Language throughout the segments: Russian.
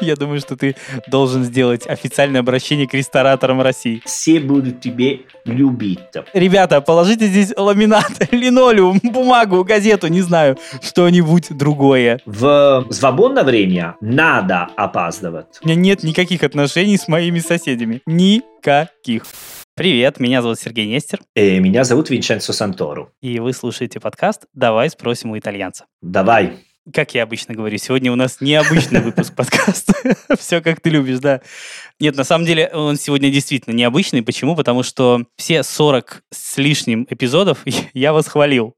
Я думаю, что ты должен сделать официальное обращение к рестораторам России. Все будут тебе любить. Ребята, положите здесь ламинат, линолеум, бумагу, газету, не знаю, что-нибудь другое. В свободное время надо опаздывать. У меня нет никаких отношений с моими соседями. Никаких. Привет, меня зовут Сергей Нестер. И меня зовут Винченцо Сантору. И вы слушаете подкаст «Давай спросим у итальянца». Давай. Как я обычно говорю, сегодня у нас необычный выпуск подкаста. Все как ты любишь, да. Нет, на самом деле он сегодня действительно необычный. Почему? Потому что все 40 с лишним эпизодов я вас хвалил.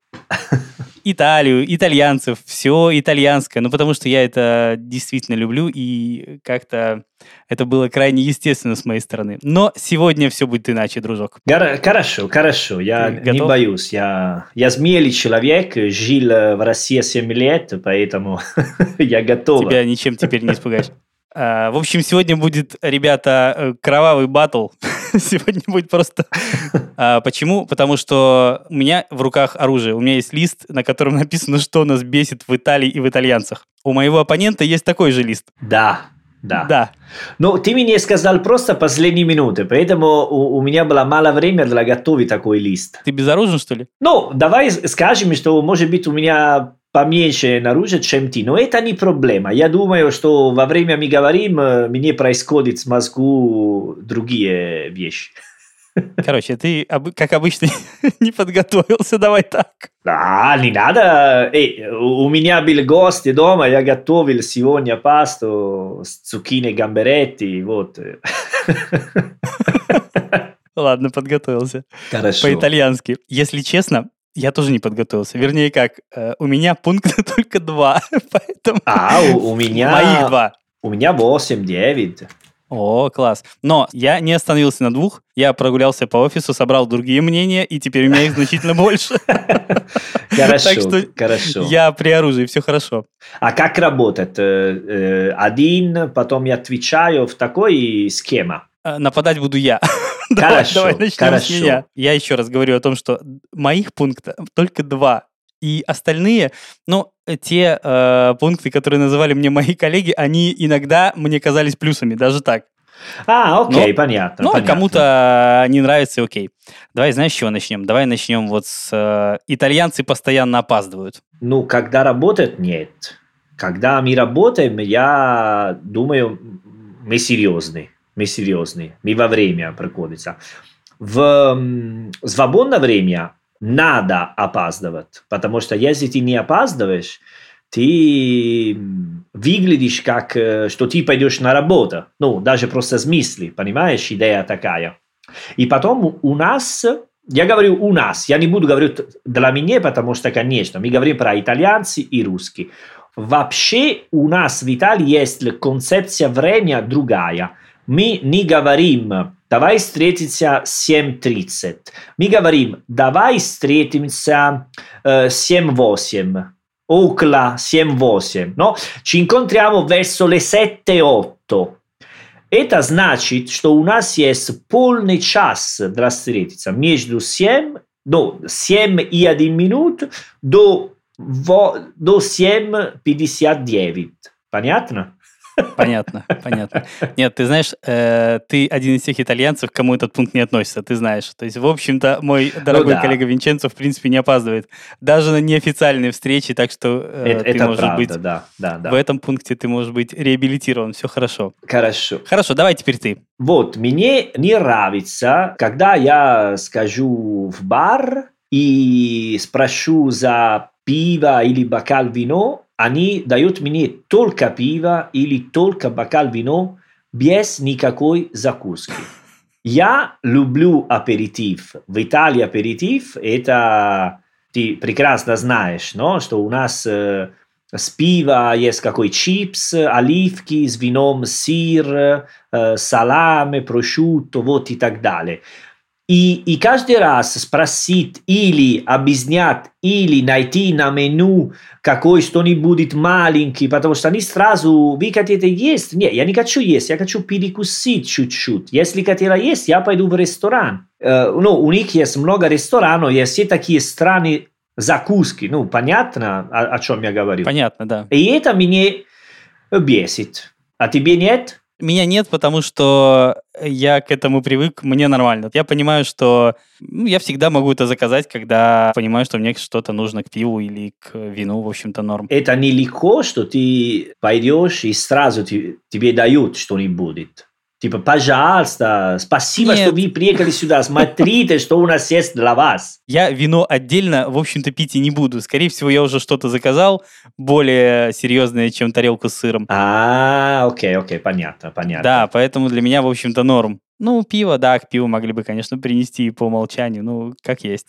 Италию, итальянцев, все итальянское. Ну, потому что я это действительно люблю, и как-то это было крайне естественно с моей стороны. Но сегодня все будет иначе, дружок. Хорошо, хорошо. Я не боюсь. Я, я смелый человек, жил в России 7 лет, поэтому я готов. Тебя ничем теперь не испугаешь. А, в общем, сегодня будет, ребята, э, кровавый батл. сегодня будет просто... А, почему? Потому что у меня в руках оружие. У меня есть лист, на котором написано, что нас бесит в Италии и в итальянцах. У моего оппонента есть такой же лист. Да, да. Да. Но ты мне сказал просто последние минуты, поэтому у, у меня было мало времени для готовить такой лист. Ты безоружен, что ли? Ну, давай скажем, что, может быть, у меня поменьше наружу, чем ты. Но это не проблема. Я думаю, что во время мы говорим, мне происходит с мозгу другие вещи. Короче, ты, как обычно, не подготовился, давай так. А, не надо. Эй, у меня был гость дома, я готовил сегодня пасту с цукини гамберетти, вот. Ладно, подготовился. Хорошо. По-итальянски. Если честно, я тоже не подготовился. Вернее, как, э, у меня пункта только два, поэтому... А, у, у меня... Моих два. У меня 8-9. О, класс. Но я не остановился на двух. Я прогулялся по офису, собрал другие мнения, и теперь у меня их значительно больше. Хорошо, так что хорошо. Я при оружии, все хорошо. А как работает? Э, э, один, потом я отвечаю в такой схема? Нападать буду я. Давай, давай начнем хорошо. с меня. Я еще раз говорю о том, что моих пунктов только два. И остальные, ну, те э, пункты, которые называли мне мои коллеги, они иногда мне казались плюсами, даже так. А, окей, Но- понятно. Ну, понятно. кому-то не нравится, окей. Давай, знаешь, с чего начнем? Давай начнем вот с... э, итальянцы постоянно опаздывают. Ну, когда работает, нет. Когда мы работаем, я думаю, мы серьезны. Мы серьезны. Мы во время приходится. В свободное время надо опаздывать, потому что если ты не опаздываешь, ты выглядишь как, э, что ты пойдешь на работу. Ну, даже просто с мысли, понимаешь, идея такая. И потом у нас, я говорю у нас, я не буду говорить для меня, потому что, конечно, мы говорим про итальянцы и русские. Вообще у нас в Италии есть концепция времени другая. Мы не говорим, давай встретимся 7.30. Мы говорим, давай встретимся э, 7.8. Около 7.8. No? Ci incontriamo verso le 7.8. Это значит, что у нас есть полный час для встретиться между 7, ну, 7 и 1 минут до, во- до 7.59. Понятно? Понятно, понятно. Нет, ты знаешь, э, ты один из тех итальянцев, к кому этот пункт не относится, ты знаешь. То есть, в общем-то, мой дорогой да. коллега Винченцо, в принципе, не опаздывает. Даже на неофициальные встречи, так что э, это ты это можешь правда, быть... да, да, да. В этом пункте ты можешь быть реабилитирован, все хорошо. Хорошо. Хорошо, давай теперь ты. Вот, мне не нравится, когда я скажу в бар и спрошу за пиво или бокал вино, они дают мне только пиво или только бокал вино без никакой закуски. Я люблю аперитив. В Италии аперитив – это, ты прекрасно знаешь, но, что у нас э, с пива есть какой чипс, оливки, с вином сыр, э, саламе, прошутто, вот и так далее. И, и каждый раз спросить или объяснять, или найти на меню какой что-нибудь маленький, потому что они сразу, вы хотите есть? Нет, я не хочу есть, я хочу перекусить чуть-чуть. Если хотела есть, я пойду в ресторан. Э, ну, у них есть много ресторанов, есть все такие страны закуски. Ну, понятно, о, о чем я говорю? Понятно, да. И это меня бесит. А тебе нет? Меня нет, потому что я к этому привык, мне нормально. Я понимаю, что ну, я всегда могу это заказать, когда понимаю, что мне что-то нужно к пиву или к вину, в общем-то, норм. Это нелегко, что ты пойдешь и сразу тебе дают что-нибудь. Типа, пожалуйста, спасибо, Нет. что вы приехали сюда, смотрите, что у нас есть для вас. Я вино отдельно, в общем-то, пить и не буду. Скорее всего, я уже что-то заказал более серьезное, чем тарелку с сыром. А, окей, окей, понятно, понятно. Да, поэтому для меня, в общем-то, норм. Ну, пиво, да, к пиву могли бы, конечно, принести по умолчанию, ну, как есть.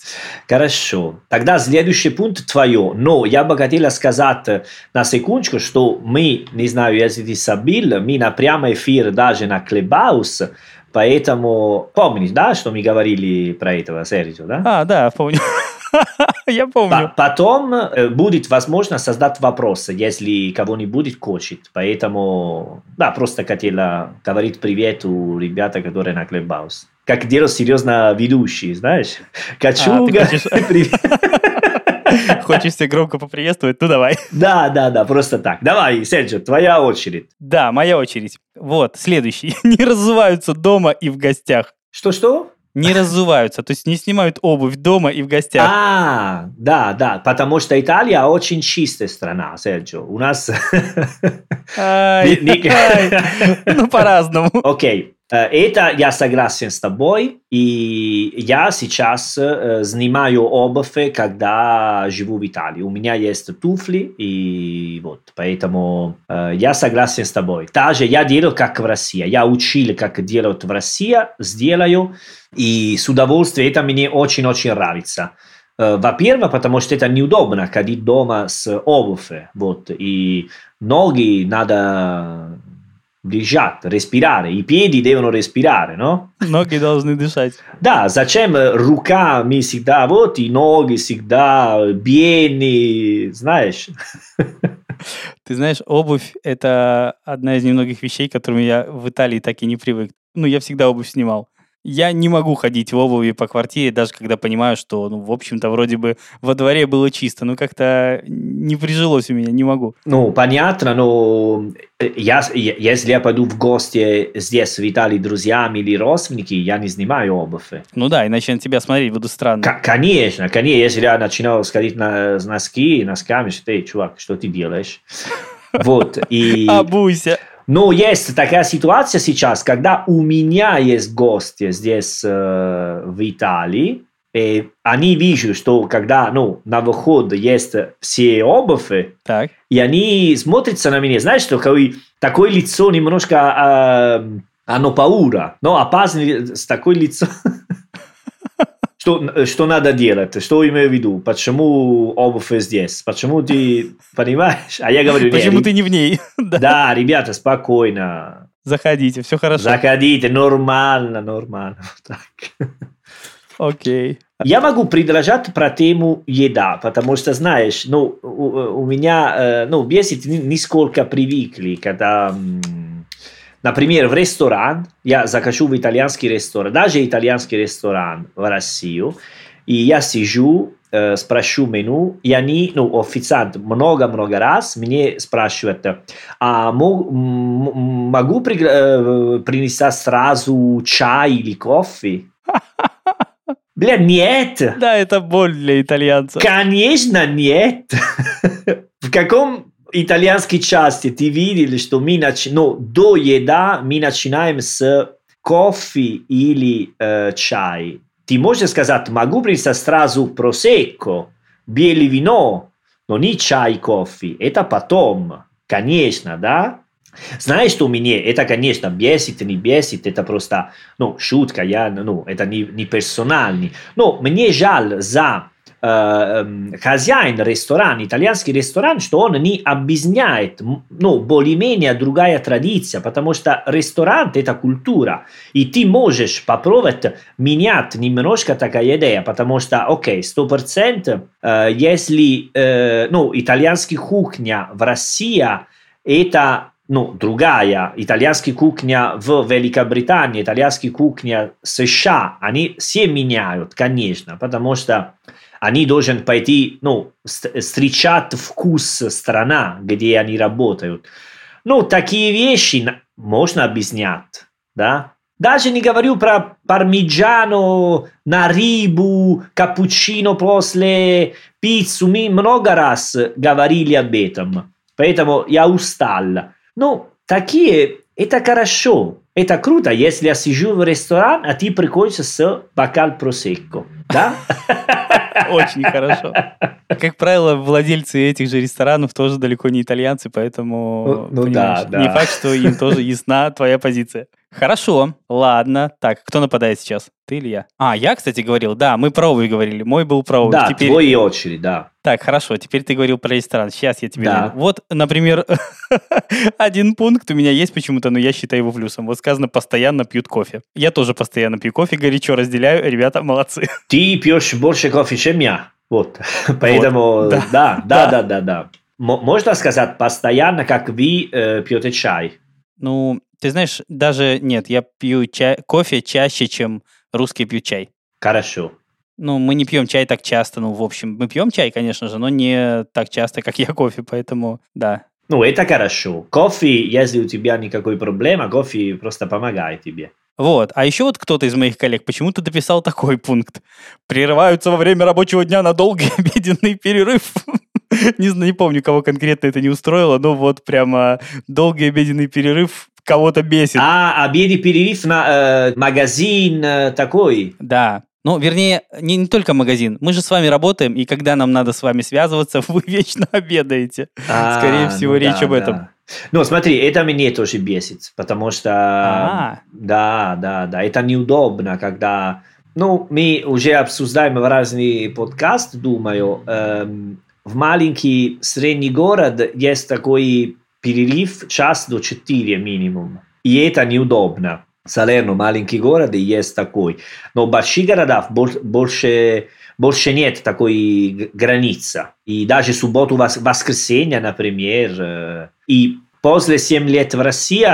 Хорошо. Тогда следующий пункт твое. Но я бы хотела сказать э, на секундочку, что мы, не знаю, если ты забыл, мы на прямой эфир даже на Клебаус, поэтому помнишь, да, что мы говорили про этого, Серджио, да? А, да, помню. Я помню. По- Потом э, будет возможно создать вопросы, если кого-нибудь хочет. Поэтому, да, просто хотела говорить привет у ребята, которые на Clubhouse. Как дело серьезно ведущий, знаешь? Качуга. А, хочешь- привет. Хочешь всех громко поприветствовать? Ну, давай. Да, да, да, просто так. Давай, Серджио, твоя очередь. Да, моя очередь. Вот, следующий. Не разуваются дома и в гостях. Что-что? Не разуваются, то есть не снимают обувь дома и в гостях. А, да, да, потому что Италия очень чистая страна, Серджио. У нас... Ну, по-разному. Окей, это я согласен с тобой, и я сейчас э, снимаю обувь, когда живу в Италии. У меня есть туфли, и вот, поэтому э, я согласен с тобой. Также я делаю, как в России. Я учил, как делают в России, сделаю, и с удовольствием это мне очень-очень нравится. Э, Во-первых, потому что это неудобно ходить дома с обувью, вот, и ноги надо дышать, респирare, i piedi devono respirare, no? Ноги должны дышать. Да, зачем руками всегда, вот и ноги всегда бедные, знаешь? Ты знаешь, обувь – это одна из немногих вещей, к которым я в Италии так и не привык. Ну, я всегда обувь снимал. Я не могу ходить в обуви по квартире, даже когда понимаю, что, ну, в общем-то, вроде бы во дворе было чисто. Ну, как-то не прижилось у меня, не могу. Ну, понятно, но э, я, если я пойду в гости здесь, в Италии, друзьями или родственники, я не снимаю обувь. Ну да, иначе на тебя смотреть буду странно. К- конечно, конечно, если я начинаю сходить на носки, носками, что ты, чувак, что ты делаешь? Вот, и... Обуйся. Но есть такая ситуация сейчас, когда у меня есть гости здесь э, в Италии, и они видят, что когда ну, на выход есть все обувь, Так. и они смотрятся на меня, знаешь, что такое, такое лицо немножко э, оно паура, но опасно с такой лицом. Что, что надо делать? Что имею в виду? Почему обувь здесь? Почему ты понимаешь? А я говорю, «Не, Почему ты не в ней? Да. ребята, спокойно. Заходите, все хорошо. Заходите, нормально, нормально. Вот так. Окей. Я могу предложить про тему еда, потому что, знаешь, ну, у, у меня, э, ну, бесит ни- нисколько привыкли, когда, например, в ресторан, я захожу в итальянский ресторан, даже итальянский ресторан в Россию, и я сижу, э, спрошу меню, и они, ну, официант много-много раз мне спрашивают, а мо- м- м- могу пригла- э, принести сразу чай или кофе? Бля, нет! Да, это боль для итальянца. Конечно, нет. В каком итальянской части ты видел, что мы нач... ну, до еда мы начинаем с кофе или э, чай? Ты можешь сказать, могу принести сразу просекко, белое вино, но не чай, кофе. Это потом. Конечно, да? Знаешь, что мне это, конечно, бесит, не бесит, это просто, ну, шутка, я, ну, это не, не персональный. Но мне жаль за хозяин ресторана, итальянский ресторан, что он не объясняет, ну, более-менее другая традиция, потому что ресторан – это культура, и ты можешь попробовать менять немножко такая идея, потому что, окей, сто процентов, э, если, э, ну, итальянская кухня в России – это ну, другая, итальянская кухня в Великобритании, итальянская кухня США, они все меняют, конечно, потому что они должны пойти, ну, ст- встречать вкус страна, где они работают. Ну, такие вещи можно объяснять, да. Даже не говорю про пармиджано на рибу, капучино после пиццу. Мы много раз говорили об этом. Поэтому я устал. Ну, такие, это хорошо. Это круто, если я сижу в ресторан, а ты приходишь с бокал просекко. Да? Очень хорошо. Как правило, владельцы этих же ресторанов тоже далеко не итальянцы, поэтому Ну- ну да, да. не факт, что им тоже ясна твоя позиция. Хорошо, ладно. Так, кто нападает сейчас? Ты или я? А, я, кстати, говорил. Да, мы про обувь говорили. Мой был про обувь. Да, Теперь... твои очередь, да. Так, хорошо, теперь ты говорил про ресторан. Сейчас я тебе Да. Вот, например, один пункт у меня есть почему-то, но я считаю его плюсом. Вот сказано, постоянно пьют кофе. Я тоже постоянно пью кофе, горячо разделяю. Ребята, молодцы. Ты пьешь больше кофе, чем я. Вот. Поэтому, да. да, да, Да. да, да, да. Можно сказать постоянно, как вы э, пьете чай. Ну, ты знаешь, даже нет, я пью чай, кофе чаще, чем русские пьют чай. Хорошо. Ну, мы не пьем чай так часто, ну, в общем, мы пьем чай, конечно же, но не так часто, как я кофе, поэтому, да. Ну, это хорошо. Кофе, если у тебя никакой проблемы, кофе просто помогает тебе. Вот. А еще вот кто-то из моих коллег почему-то дописал такой пункт. Прерываются во время рабочего дня на долгий обеденный перерыв. Не знаю, не помню, кого конкретно это не устроило, но вот прямо долгий обеденный перерыв кого-то бесит. А, обеденный перерыв на э, магазин э, такой. Да. Ну, вернее, не, не только магазин. Мы же с вами работаем, и когда нам надо с вами связываться, вы вечно обедаете. А, Скорее всего, ну речь да, об этом. да. Ну, смотри, это меня тоже бесит, потому что... А. Да, да, да, это неудобно, когда... Ну, мы уже обсуждаем разные подкасты, думаю. эм, в маленький средний город есть такой перерыв час до 4 минимум. И это неудобно. Салерно, маленький город, и есть такой. Но больших городах бол- больше, больше нет такой границы. И даже субботу, вос- воскресенье, например. И после 7 лет в России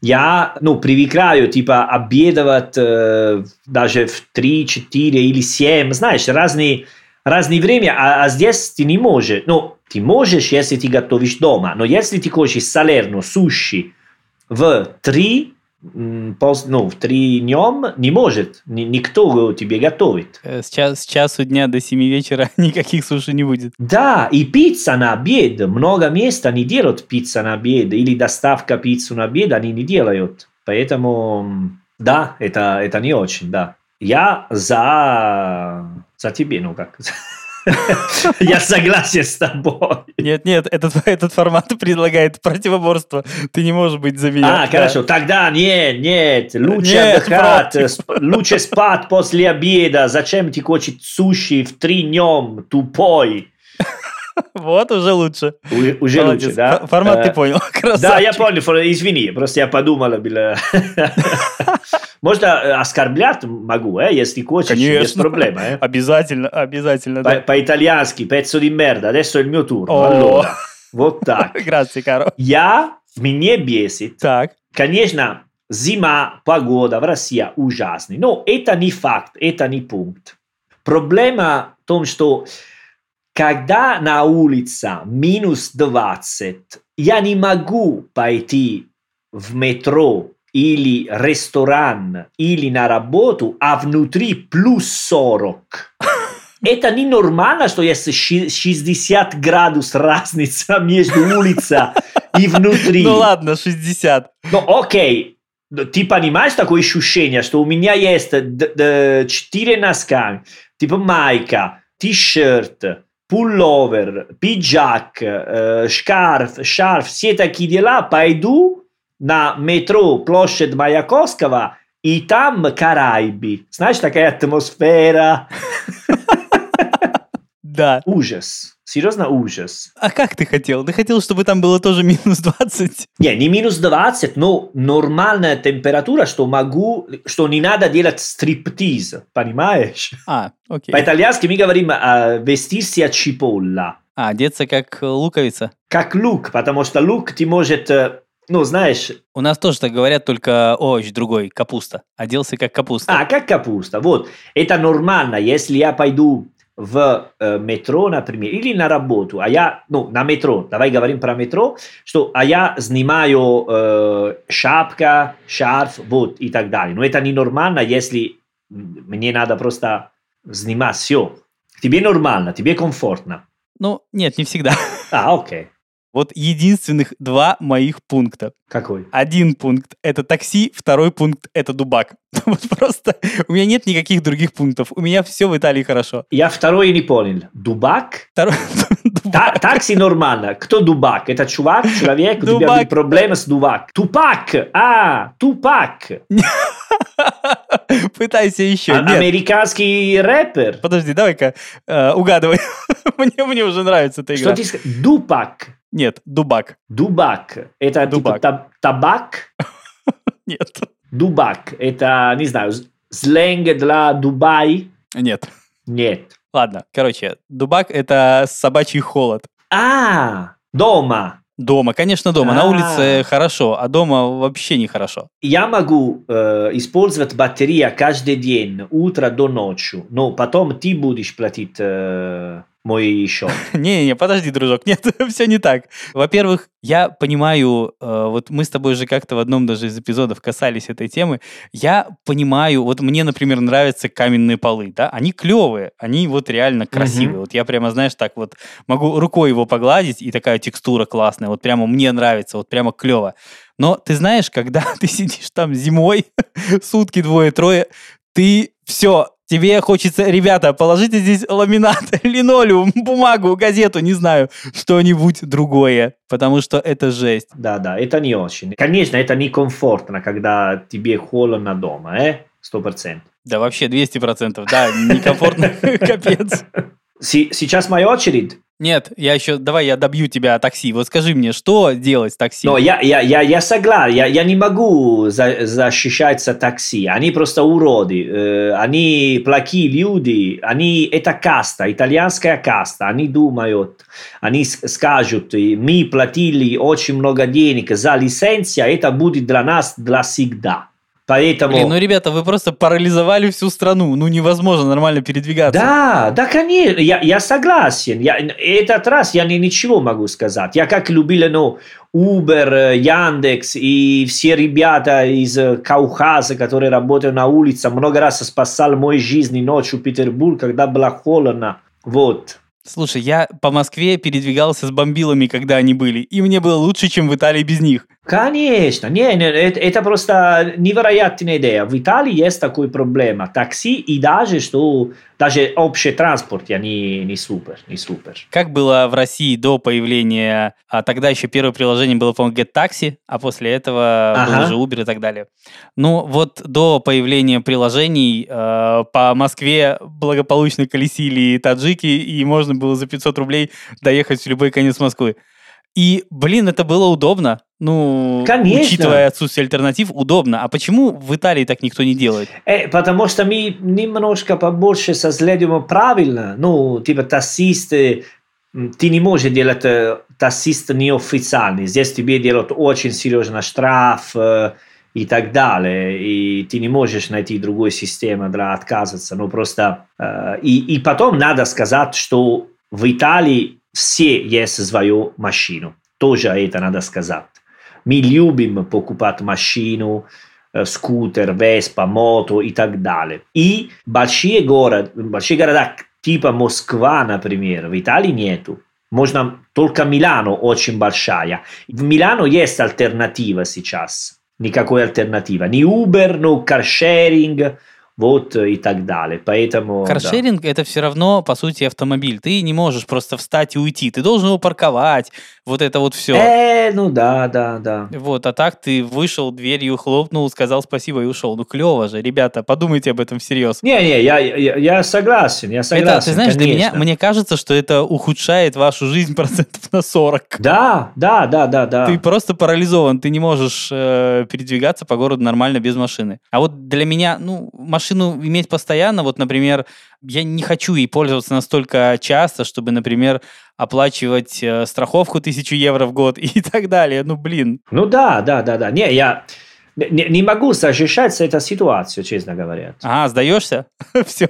я ну, привыкаю типа обедать э, даже в 3, 4 или 7, знаешь, разные, разные время, а, а здесь ты не можешь. Ну, ты можешь, если ты готовишь дома, но если ты хочешь салерно, суши в 3, м, пос- ну, в 3 днем, не может, ни- никто тебе готовит. Э, С, час, с часу дня до 7 вечера никаких суши не будет. Да, и пицца на обед. Много мест они делают пицца на обед. Или доставка пиццу на обед они не делают. Поэтому, да, это, это не очень, да. Я за, за тебе, ну как. Я согласен с тобой. Нет, нет, этот, этот формат предлагает противоборство. Ты не можешь быть за меня. А, хорошо, тогда нет, нет, лучше Нет, отдыхать, лучше спать после обеда. Зачем ты хочешь суши в три днем, тупой? Вот уже лучше. У- Уже Молодец. лучше, да? Формат Э, ты понял. Да, я понял, извини, просто я подумал. Можно э, оскорблять могу, э, если хочешь, без Конечно. проблем. eh? Обязательно, обязательно. По- Да. По-итальянски, pezzo di merda, adesso è il mio turno. О. Allora, вот так. Грация, Каро. Я, мне бесит, Так. конечно, зима, погода в России ужасная, но это не факт, это не пункт. Проблема в том, что когда на улице минус 20, я не могу пойти в метро или ресторан или на работу, а внутри плюс 40. Это ненормально, что есть ши- 60 градус разница между улицей и внутри. Ну ладно, 60. Ну, окей, Ну, ты понимаешь такое ощущение, что у меня есть д- д- четыре носка, типа майка, t-shirt, пуловер, пиджак, э, шкарф, шарф, все такие дела, пойду на метро площадь Маяковского, и там Карайби. Знаешь, такая атмосфера. Да. Ужас. Серьезно, ужас. А как ты хотел? Ты хотел, чтобы там было тоже минус 20? Не, не минус 20, но нормальная температура, что могу, что не надо делать стриптиз, понимаешь? А, окей. По-итальянски мы говорим а, вестирси от чиполла. А, одеться как луковица. Как лук, потому что лук ты может, э, ну, знаешь, У нас тоже так говорят, только овощ другой, капуста. Оделся как капуста. а, как капуста. Вот, это нормально, если я пойду в э, метро, например, или на работу, а я, ну, на метро, давай говорим про метро, что, а я снимаю э, шапка, шарф, вот, и так далее. Но это ненормально, если мне надо просто снимать все. Тебе нормально, тебе комфортно. Ну, нет, не всегда. А, окей. Вот единственных два моих пункта. Какой? Один пункт — это такси, второй пункт — это дубак. Вот просто у меня нет никаких других пунктов. У меня все в Италии хорошо. Я второй не понял. Дубак? Второй... Та- такси нормально. Кто дубак? Это чувак, человек, у тебя проблемы с дубак. Тупак! А, Тупак! Пытайся еще. А- Американский рэпер. подожди, давай-ка э, угадывай. мне, мне уже нравится эта игра. Что ты сказал? Дупак. Нет, дубак. Дубак. Это Дубак. типа таб- табак? Нет. Дубак. Это, не знаю, сленг для Дубай? Нет. Нет. Ладно, короче, дубак — это собачий холод. А, дома. Дома, конечно, дома. На А. улице хорошо, а дома вообще нехорошо. Я могу э, использовать батарея каждый день, утро до ночи, но потом ты будешь платить э, мой счет. Не-не, подожди, дружок, нет, все не так. Во-первых, я понимаю, э, вот мы с тобой же как-то в одном даже из эпизодов касались этой темы, я понимаю, вот мне, например, нравятся каменные полы, да, они клевые, они вот реально красивые. Вот я прямо, знаешь, так вот могу рукой его погладить, и такая текстура классная, вот прямо мне нравится, вот прямо клево. Но ты знаешь, когда ты сидишь там зимой, сутки двое-трое, ты все, тебе хочется, ребята, положите здесь ламинат, линолеум, бумагу, газету, не знаю, что-нибудь другое, потому что это жесть. Да, да, это не очень. Конечно, это некомфортно, когда тебе холодно дома, э? Сто процентов. Да вообще 200%, да, некомфортно, капец. Сейчас моя очередь. Нет, я еще, давай я добью тебя такси. Вот скажи мне, что делать с такси? Но я, я, я, я согласен, я, я не могу за, защищаться такси, они просто уроды, э, они плохие люди, они, это каста, итальянская каста, они думают, они скажут, мы платили очень много денег за лицензию, это будет для нас для всегда. Поэтому... Блин, ну, ребята, вы просто парализовали всю страну. Ну, невозможно нормально передвигаться. Да, да, конечно, я, я согласен. Я, этот раз я не, ничего могу сказать. Я как любил ну, Uber, Яндекс и все ребята из Каухаза, которые работают на улице, много раз спасал мою жизнь ночью в Петербург, когда было холодно. Вот. Слушай, я по Москве передвигался с бомбилами, когда они были, и мне было лучше, чем в Италии без них. Конечно, не, не, это, это просто невероятная идея. В Италии есть такой проблема. Такси и даже, что даже общий транспорт, я не, не супер, не супер. Как было в России до появления, а тогда еще первое приложение было, по-моему, Get Taxi, а после этого был Ага. уже Uber и так далее. Ну, вот до появления приложений э, по Москве благополучно колесили таджики, и можно было за 500 рублей доехать в любой конец Москвы. И, блин, это было удобно. Ну, Конечно. учитывая отсутствие альтернатив, удобно. А почему в Италии так никто не делает? Э, потому что мы немножко побольше следуем правильно. Ну, типа таксисты, ты не можешь делать э, таксист неофициальный. Здесь тебе делают очень серьезно штраф э, и так далее. И ты не можешь найти другую систему для отказаться. Ну, просто... э, и, и потом надо сказать, что в Италии все есть свою машину. Тоже это надо сказать. Мы любим покупать машину, э, скутер, веспа, мото и так далее. И большие города, большие города, типа Москва, например, в Италии нету. Можно только Милано очень большая. В Милано есть альтернатива сейчас. Никакой альтернативы. Ни Uber, ни каршеринг, вот э, и так далее. Поэтому... да. Каршеринг это все равно, по сути, автомобиль. Ты не можешь просто встать и уйти. Ты должен его парковать. Вот это вот все. Э, ну да, да, да. Вот, а так ты вышел, дверью хлопнул, сказал спасибо и ушел. Ну клево же, ребята, подумайте об этом всерьез. Не-не, я, я, я согласен, я согласен, Это, ты знаешь, для меня, конечно. мне кажется, что это ухудшает вашу жизнь процентов на 40. Да, да, да, да, да. Ты просто парализован, ты не можешь э, передвигаться по городу нормально без машины. А вот для меня, ну, машину иметь постоянно, вот, например, я не хочу ей пользоваться настолько часто, чтобы, например, оплачивать э, страховку тысячу евро в год и так далее. Ну, блин. Ну да, да, да, да. Не, я, Не, не могу защищать эту ситуацию, честно говоря. А, сдаешься? Все,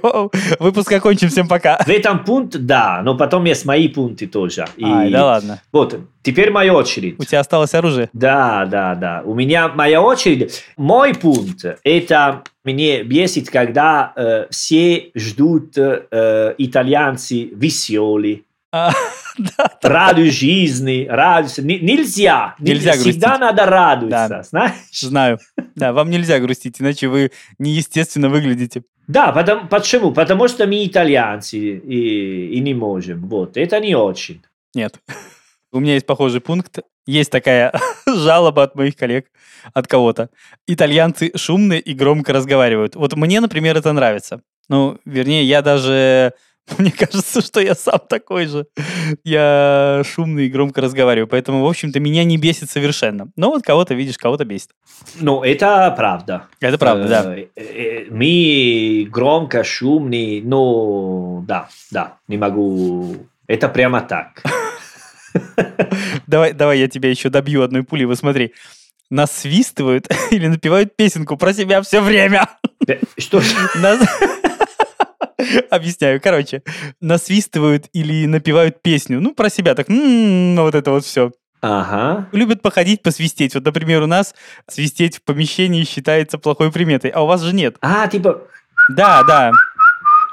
выпуск окончим, всем пока. В этом пункт, да, но потом есть мои пункты тоже. И... Ай, да ладно. Вот, теперь моя очередь. У тебя осталось оружие? Да, да, да. У меня моя очередь. Мой пункт, это мне бесит, когда э, все ждут э, итальянцы веселые, а, да, раду жизни, радуйся. Нельзя. Нельзя Всегда грустить. надо радоваться, да. знаешь? Знаю. Да, вам нельзя грустить, иначе вы неестественно выглядите. Да, потому, почему? Потому что мы итальянцы и, и не можем. Вот, это не очень. Нет. У меня есть похожий пункт. Есть такая жалоба от моих коллег, от кого-то. Итальянцы шумные и громко разговаривают. Вот мне, например, это нравится. Ну, вернее, я даже Мне кажется, что я сам такой же. Я шумный и громко разговариваю, поэтому, в общем-то, меня не бесит совершенно. Но вот кого-то видишь, кого-то бесит. Ну, это правда. Это правда, да. Э, э, мы громко, шумные, но да, да, не могу. Это прямо так. Давай, давай я тебя еще добью одной пулей. Вы смотри, насвистывают или напевают песенку про себя все время. Что? Нас... Объясняю. Короче, насвистывают или напевают песню. Ну, про себя так, м-м, вот это вот все. Ага. Любят походить, посвистеть. Вот, например, у нас свистеть в помещении считается плохой приметой, а у вас же нет. А, типа... Да, да.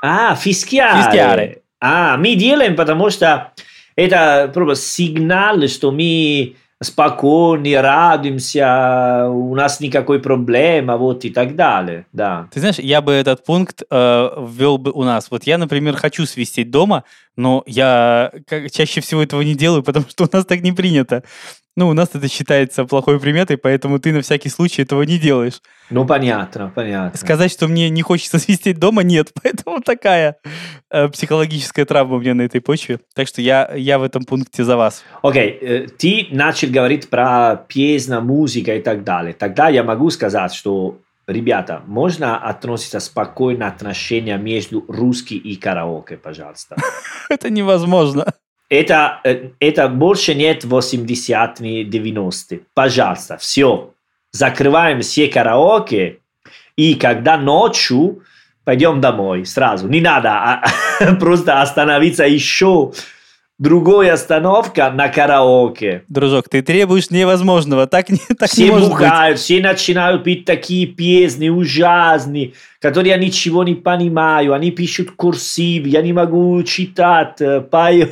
А, фискиары. Фискиары. А, мы делаем, потому что это просто сигнал, что мы спокойны, радуемся, у нас никакой проблемы, вот и так далее, да. Ты знаешь, я бы этот пункт э, ввел бы у нас. Вот я, например, хочу свистеть дома, но я чаще всего этого не делаю, потому что у нас так не принято. Ну, у нас это считается плохой приметой, поэтому ты на всякий случай этого не делаешь. Ну, понятно, понятно. Сказать, что мне не хочется свистеть дома, нет. Поэтому такая э, психологическая травма у меня на этой почве. Так что я, я в этом пункте за вас. Окей, okay. э, ты начал говорить про песня, музыка и так далее. Тогда я могу сказать, что Ребята, можно относиться спокойно отношения между русский и караоке, пожалуйста? Это невозможно это, это больше нет 80-е, 90-е. Пожалуйста, все. Закрываем все караоке, и когда ночью пойдем домой сразу. Не надо а, просто остановиться еще другая остановка на караоке. Дружок, ты требуешь невозможного, так не, так все не может бухают, быть. все начинают пить такие песни ужасные, которые я ничего не понимаю, они пишут курсив, я не могу читать, э, пою.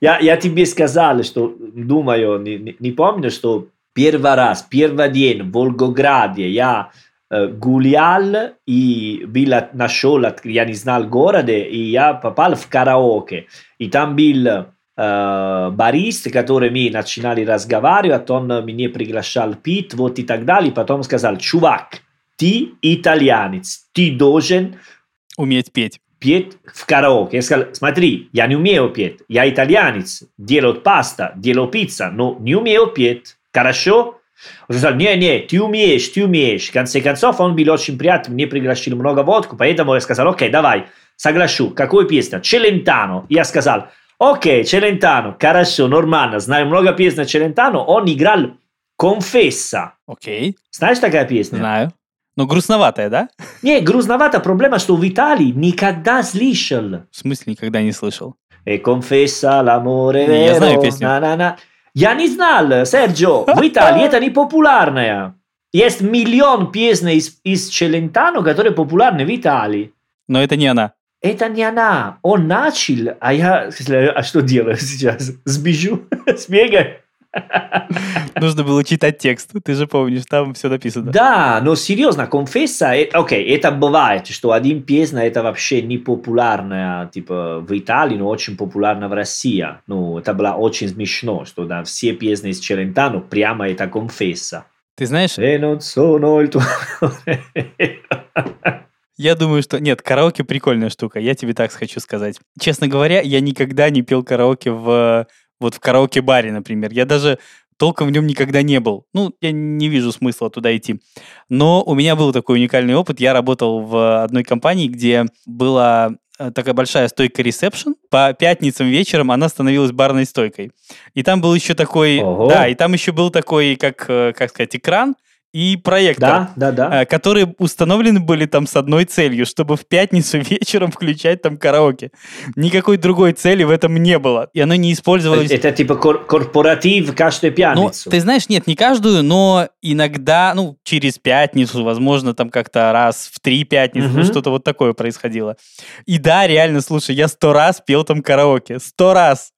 Я, я тебе сказал, что, думаю, не, не помню, что первый раз, первый день в Волгограде я э, гулял и был, нашел, я не знал города, и я попал в караоке. И там был э, барист, который мы начинали разговаривать, он меня приглашал пить, вот и так далее, потом сказал, чувак, ты итальянец, ты должен уметь петь петь в караоке. Я сказал, смотри, я не умею петь, я итальянец, делаю паста, делаю пицца, но не умею петь. Хорошо? Он сказал, не, не, ты умеешь, ты умеешь. В конце концов, он был очень приятный, мне пригласил много водку, поэтому я сказал, окей, давай, соглашу. Какую песню? Челентано. Я сказал, окей, Челентано, хорошо, нормально, знаю много песен Челентано. Он играл Конфесса. Окей. Знаешь такая песня? Знаю. Но грустноватая, да? Не, грустноватая проблема, что в Италии никогда слышал. В смысле никогда не слышал? E confessa l'amore vero. Я знаю песню. На -на -на. Я не знал, Серджо, в Италии это не популярная. Есть миллион песен из, из Челентано, которые популярны в Италии. Но это не она. Это не она. Он начал, а я... А что делаю сейчас? Сбежу? Сбегаю? Нужно было читать текст, ты же помнишь, там все написано. Да, но серьезно, конфесса, э, окей, это бывает, что один песня это вообще не популярная, типа в Италии, но очень популярна в России. Ну, это было очень смешно, что да, все песни из Челентано прямо это конфесса. Ты знаешь... Non sono il tuo... Я думаю, что... Нет, караоке прикольная штука, я тебе так хочу сказать. Честно говоря, я никогда не пел караоке в вот в караоке-баре, например. Я даже толком в нем никогда не был. Ну, я не вижу смысла туда идти. Но у меня был такой уникальный опыт. Я работал в одной компании, где была э, такая большая стойка ресепшн. По пятницам вечером она становилась барной стойкой. И там был еще такой... Ого. Да, и там еще был такой, как, э, как сказать, экран, и проектор, Да, да, да. э, которые установлены были там с одной целью, чтобы в пятницу вечером включать там караоке. Никакой другой цели в этом не было. И оно не использовалось... Это типа кор- корпоратив каждую Ну, пятницу. ты знаешь, нет, не каждую, но иногда, ну, через пятницу, возможно, там как-то раз в три пятницы, ну, Мгм. что-то вот такое происходило. И да, реально, слушай, я сто раз пел там караоке. Сто раз.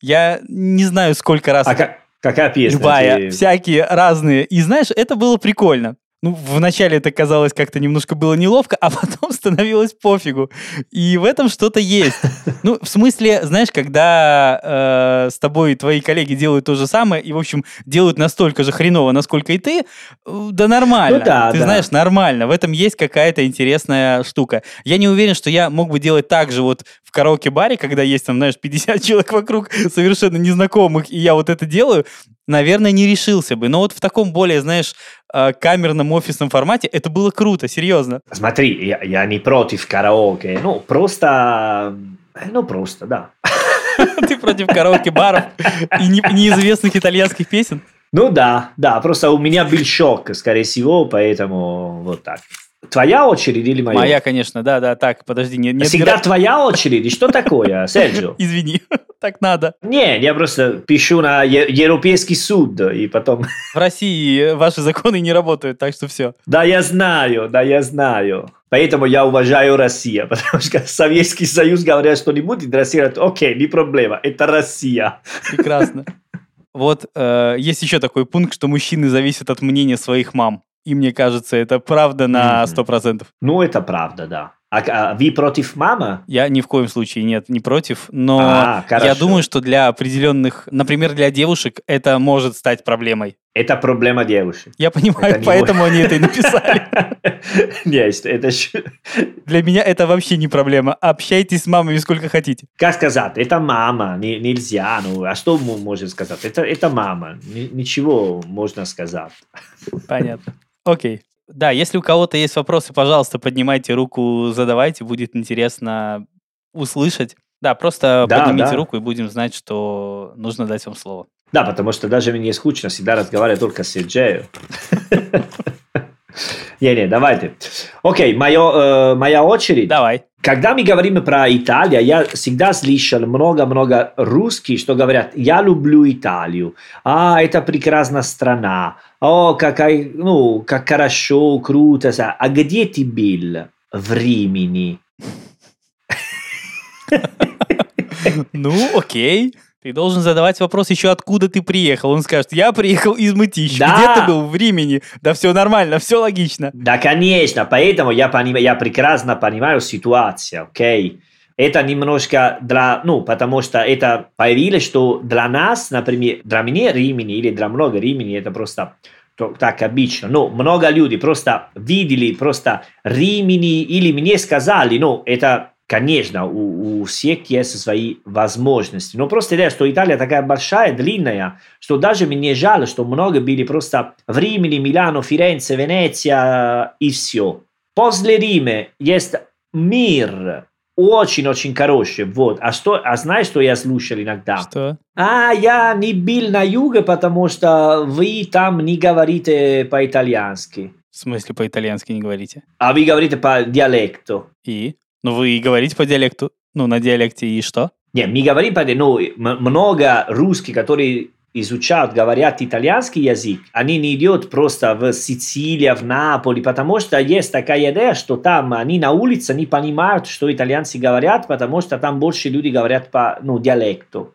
Я не знаю, сколько раз. А ка- какая песня? Любая, Ты- всякие разные. И знаешь, это было прикольно. Ну, вначале это казалось как-то немножко было неловко, а потом становилось пофигу. И в этом что-то есть. Ну, в смысле, знаешь, когда э, с тобой твои коллеги делают то же самое, и, в общем, делают настолько же хреново, насколько и ты, э, да нормально. Ну да, ты да. знаешь, нормально. В этом есть какая-то интересная штука. Я не уверен, что я мог бы делать так же вот в караоке-баре, когда есть там, знаешь, 50 человек вокруг совершенно незнакомых, и я вот это делаю, наверное, не решился бы. Но вот в таком более, знаешь, э, камерном офисном формате это было круто, серьезно. Смотри, я, я не против караоке. Ну, просто... Ну, просто, да. Ты против караоке-баров и не- неизвестных итальянских песен? Ну да, да, просто у меня был шок, скорее всего, поэтому вот так. Твоя очередь или моя? Моя, конечно, да-да, так, подожди, не, не Всегда отбирай- твоя очередь? Что такое, Серджио? Извини, так надо. Не, я просто пишу на е- Европейский суд, и потом... В России ваши законы не работают, так что все. Да, я знаю, да, я знаю. Поэтому я уважаю Россию, потому что Советский Союз говорят что-нибудь, и Россия говорит, окей, не проблема, это Россия. Прекрасно. Вот э, есть еще такой пункт, что мужчины зависят от мнения своих мам. И мне кажется, это правда на Мгм. 100%. Ну, это правда, да. А, а вы против мамы? Я ни в коем случае нет, не против, но А, я думаю, что для определенных, например, для девушек это может стать проблемой. Это проблема девушек. Я понимаю, Это поэтому они это и написали. Нет, это Для меня это вообще не проблема. Общайтесь с мамами сколько хотите. Как сказать, это мама, не- нельзя, ну, а что можем сказать? Это, это мама, Ни- ничего можно сказать. Понятно. Окей. Да, если у кого-то есть вопросы, пожалуйста, поднимайте руку, задавайте, будет интересно услышать. Да, просто Да, поднимите да. руку и будем знать, что нужно дать вам слово. Да, потому что даже мне скучно всегда разговаривать только с Серджею. Не-не, давайте. Окей, моё, э, моя очередь. Давай. Когда мы говорим про Италию, я всегда слышал много-много русских, что говорят, я люблю Италию, а, это прекрасная страна, о, какая, ну, как хорошо, круто, са». а где ты был в Римени? Ну, окей. Ты должен задавать вопрос еще, откуда ты приехал. Он скажет, я приехал из Мытищи. Да. Где ты был? В Римени. Да все нормально, все логично. Да, конечно, поэтому я, понимаю, я прекрасно понимаю ситуацию, окей? Это немножко для, ну, потому что это появилось, что для нас, например, для меня Римени или для много Римени, это просто то- так обычно. Но много людей просто видели просто Римени или мне сказали, ну, это, конечно, у, у всех есть свои возможности. Но просто идея, что Италия такая большая, длинная, что даже мне жаль, что много были просто в Римени, Милано, Ференце, Венеция и все. После Рима есть мир, очень-очень хороший. Вот. А, что, а знаешь, что я слушал иногда? Что? А, я не был на юге, потому что вы там не говорите по-итальянски. В смысле по-итальянски не говорите? А вы говорите по диалекту. И? Ну, вы и говорите по диалекту. Ну, на диалекте и что? Не, мы говорим по ну, м- много русских, которые изучают, говорят итальянский язык, они не идут просто в Сицилию, в Наполе, потому что есть такая идея, что там они на улице не понимают, что итальянцы говорят, потому что там больше люди говорят по ну, диалекту.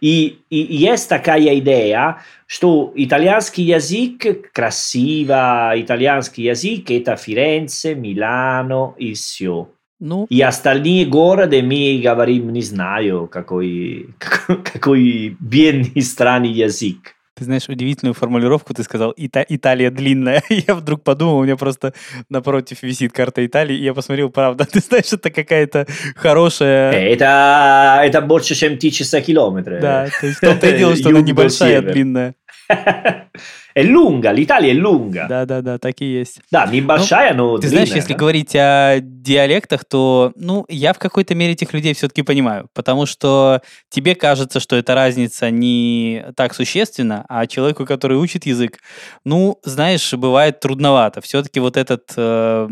И, и есть такая идея, что итальянский язык, красиво итальянский язык, это Ференце, Милано и все. Ну, И остальные города мы говорим, не знаю, какой, какой, какой бедный странный язык. ты знаешь, удивительную формулировку ты сказал, «Ита- Италия длинная. Я вдруг подумал, у меня просто напротив висит карта Италии, и я посмотрел, правда, ты знаешь, это какая-то хорошая... Это, это больше, чем 1000 километров. Да, то есть в том-то и дело, что она небольшая, а длинная. È lunga, l'Italia è lunga. Да-да-да, так и есть. Да, небольшая, но Ты знаешь, длинная, если да? говорить о диалектах, то, ну, я в какой-то мере этих людей все-таки понимаю, потому что тебе кажется, что эта разница не так существенна, а человеку, который учит язык, ну, знаешь, бывает трудновато. Все-таки вот этот э,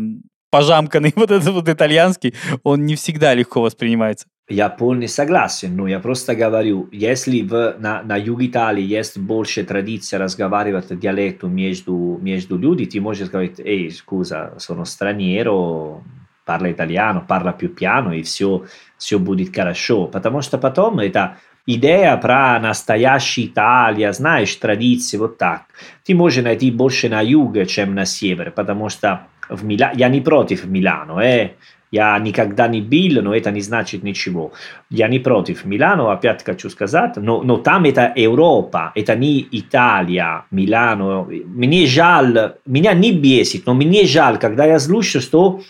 пожамканный, вот этот вот итальянский, он не всегда легко воспринимается. Я полный согласен, но я просто говорю, если в, на, на юге Италии есть больше традиция разговаривать диалектом между, между людьми, ты можешь говорить, эй, scusa, sono straniero, parla italiano, parla più piano, и все, все будет хорошо. Потому что потом это идея про настоящий Италия, знаешь, традиции, вот так. Ты можешь найти больше на юге, чем на север, потому что в Мила... я не против Милано, э, я никогда не был, но это не значит ничего. Я не против Милано, опять хочу сказать, но, но там это Европа, это не Италия, Милано. Мне жаль, меня не бесит, но мне жаль, когда я слышу, что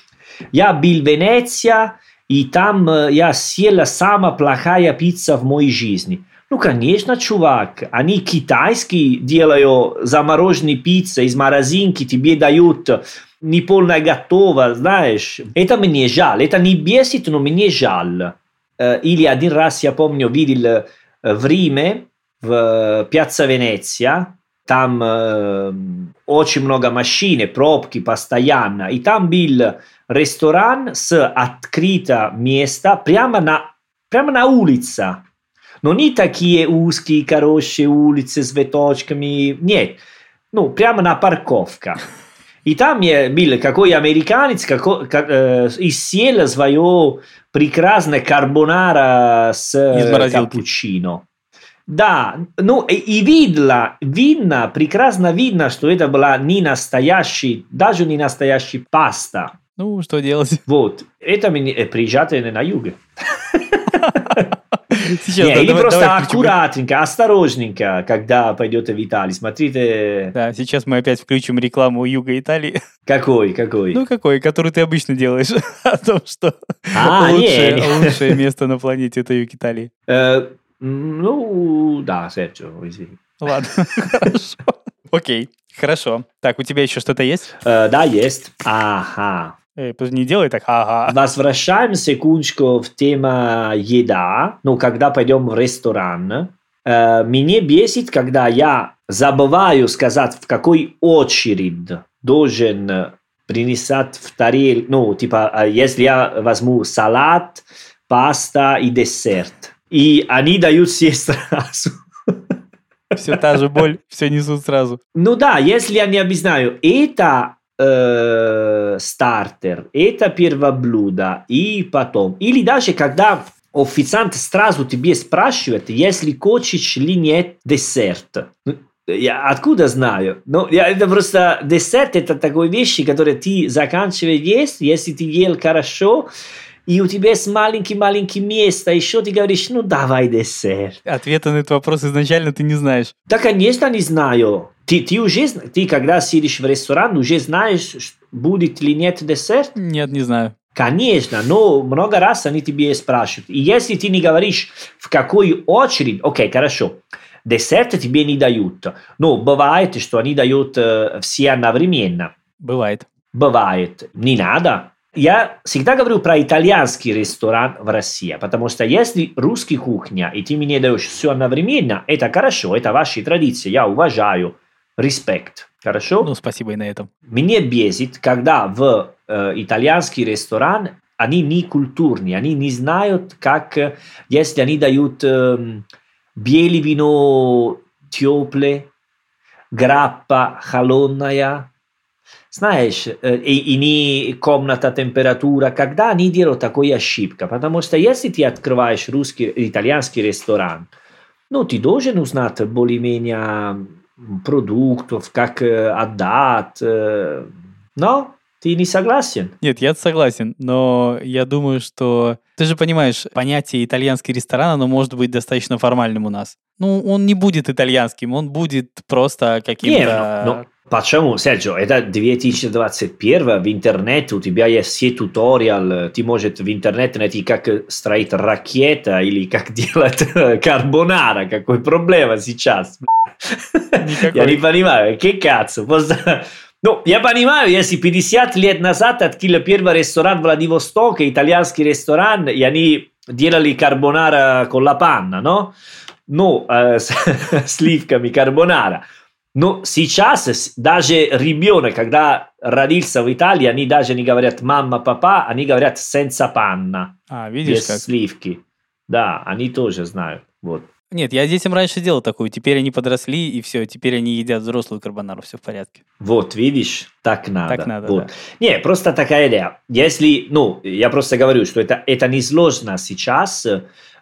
я был в Венеция, и там э, я съела самая плохая пицца в моей жизни. Ну, конечно, чувак, они китайские делают замороженные пиццы из морозинки, тебе дают не полная готова, знаешь. Это мне жаль, это не бесит, но мне жаль. Э, Или один раз, я помню, видел э, в Риме, в Пьяцца Венеция, там э, очень много машин, пробки постоянно, и там был ресторан с открытого места прямо на, прямо на улице. Но не такие узкие, хорошие улицы с веточками, нет, ну, прямо на парковке. И там я был какой американец, какой, как, э, и съел свое прекрасное карбонара с э, капучино. Да, ну и, и видно, видно, прекрасно видно, что это была не настоящий, даже не настоящий паста. Ну, что делать? Вот, это мне э, приезжайте на юге. Сейчас, Не, да, или давай- просто давай включим. аккуратненько, осторожненько, когда пойдете в Италию. Смотрите, Да, сейчас мы опять включим рекламу Юга Италии. какой, какой. Ну, какой, который ты обычно делаешь. О том, что А, лучшее, не. лучшее место на планете это Юг Италии. Э, ну, да, Серджио, извини. Ладно, хорошо. Окей, хорошо. Так, у тебя еще что-то есть? Э, да, есть. Ага. Подожди, не делай так, ага. Возвращаемся секундочку в тему еда. Ну, когда пойдем в ресторан, э, меня бесит, когда я забываю сказать, в какой очередь должен принесать в тарель, ну, типа, э, если я возьму салат, паста и десерт. И они дают съесть сразу. Все та же боль, все несут сразу. Ну да, если я не объясняю, это э, стартер, это первое блюдо, и потом. Или даже когда официант сразу тебе спрашивает, если хочешь или нет десерт. Ну, Я откуда знаю? Ну, я, это просто десерт это такой вещи, которые ты заканчиваешь есть, если ты ел хорошо, и у тебя есть маленький-маленький место, еще ты говоришь, ну давай десерт. Ответа на этот вопрос изначально ты не знаешь. Да, конечно, не знаю. Ты, ты уже, ты когда сидишь в ресторане, уже знаешь, будет ли нет десерт? Нет, не знаю. Конечно, но много раз они тебе спрашивают. И если ты не говоришь, в какой очередь, окей, хорошо, десерт тебе не дают. Но бывает, что они дают э, все одновременно. Бывает. Бывает. Не надо. Я всегда говорю про итальянский ресторан в России, потому что если русский кухня, и ты мне даешь все одновременно, это хорошо, это ваши традиции, я уважаю, респект, хорошо? Ну, спасибо и на этом. Мне бесит, когда в э, итальянский ресторан они не культурные, они не знают, как, э, если они дают эм, белое вино теплое, граппа холодная, знаешь, э, и, и не комната температура, когда они делают такую ошибку, потому что если ты открываешь русский, итальянский ресторан, ну, ты должен узнать более-менее продуктов, как э, отдать, э, но ты не согласен. Нет, я согласен, но я думаю, что... Ты же понимаешь, понятие итальянский ресторан, оно может быть достаточно формальным у нас. Ну, он не будет итальянским, он будет просто каким-то... Не, ну, Почему, Серджио, это 2021, в интернете у тебя есть все туториал, ты можешь в интернете найти, как строить ракета или как делать карбонара, какой проблема сейчас? Никакой. Я не понимаю, que cazzo? Ну, я понимаю, если 50 лет назад открыли первый ресторан в Владивостоке, итальянский ресторан, и они делали карбонара con la panna, no? Ну, э, с сливками карбонара. Но сейчас даже ребенок, когда родился в Италии, они даже не говорят мама, папа, они говорят senza panna. А, видишь без как? сливки. Да, они тоже знают. Вот. Нет, я детям раньше делал такую, теперь они подросли, и все, теперь они едят взрослую карбонару, все в порядке. Вот, видишь, так надо. Так надо, вот. да. Не, просто такая идея. Если, ну, я просто говорю, что это, это несложно сейчас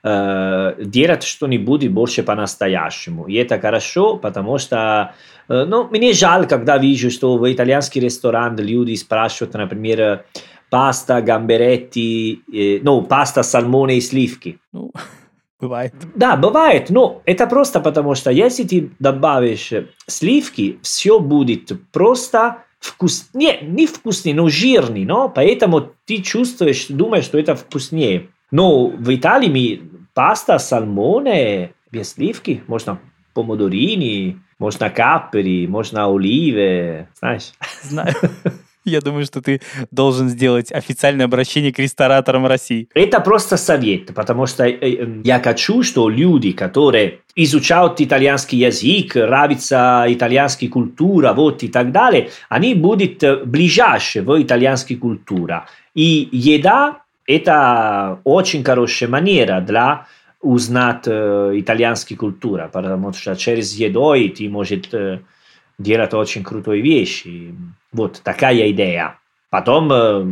э, делать что-нибудь больше по-настоящему. И это хорошо, потому что, э, ну, мне жаль, когда вижу, что в итальянский ресторан люди спрашивают, например, паста, гамберетти, э, ну, паста, сальмоне и сливки. Ну, бывает. Да, бывает, но это просто потому, что если ты добавишь сливки, все будет просто вкус... Не, не вкуснее, но жирный, но поэтому ты чувствуешь, думаешь, что это вкуснее. Но в Италии мы паста, сальмоне без сливки, можно помидорини, можно капери, можно оливы, знаешь. Знаю. Я думаю, что ты должен сделать официальное обращение к рестораторам России. Это просто совет, потому что э, э, я хочу, что люди, которые изучают итальянский язык, нравится итальянская культура, вот и так далее, они будут э, ближайшие в итальянской культуре. И еда – это очень хорошая манера для узнать э, итальянскую культуру, потому что через едой ты можешь э, делать очень крутые вещи. Вот такая идея. Потом, э,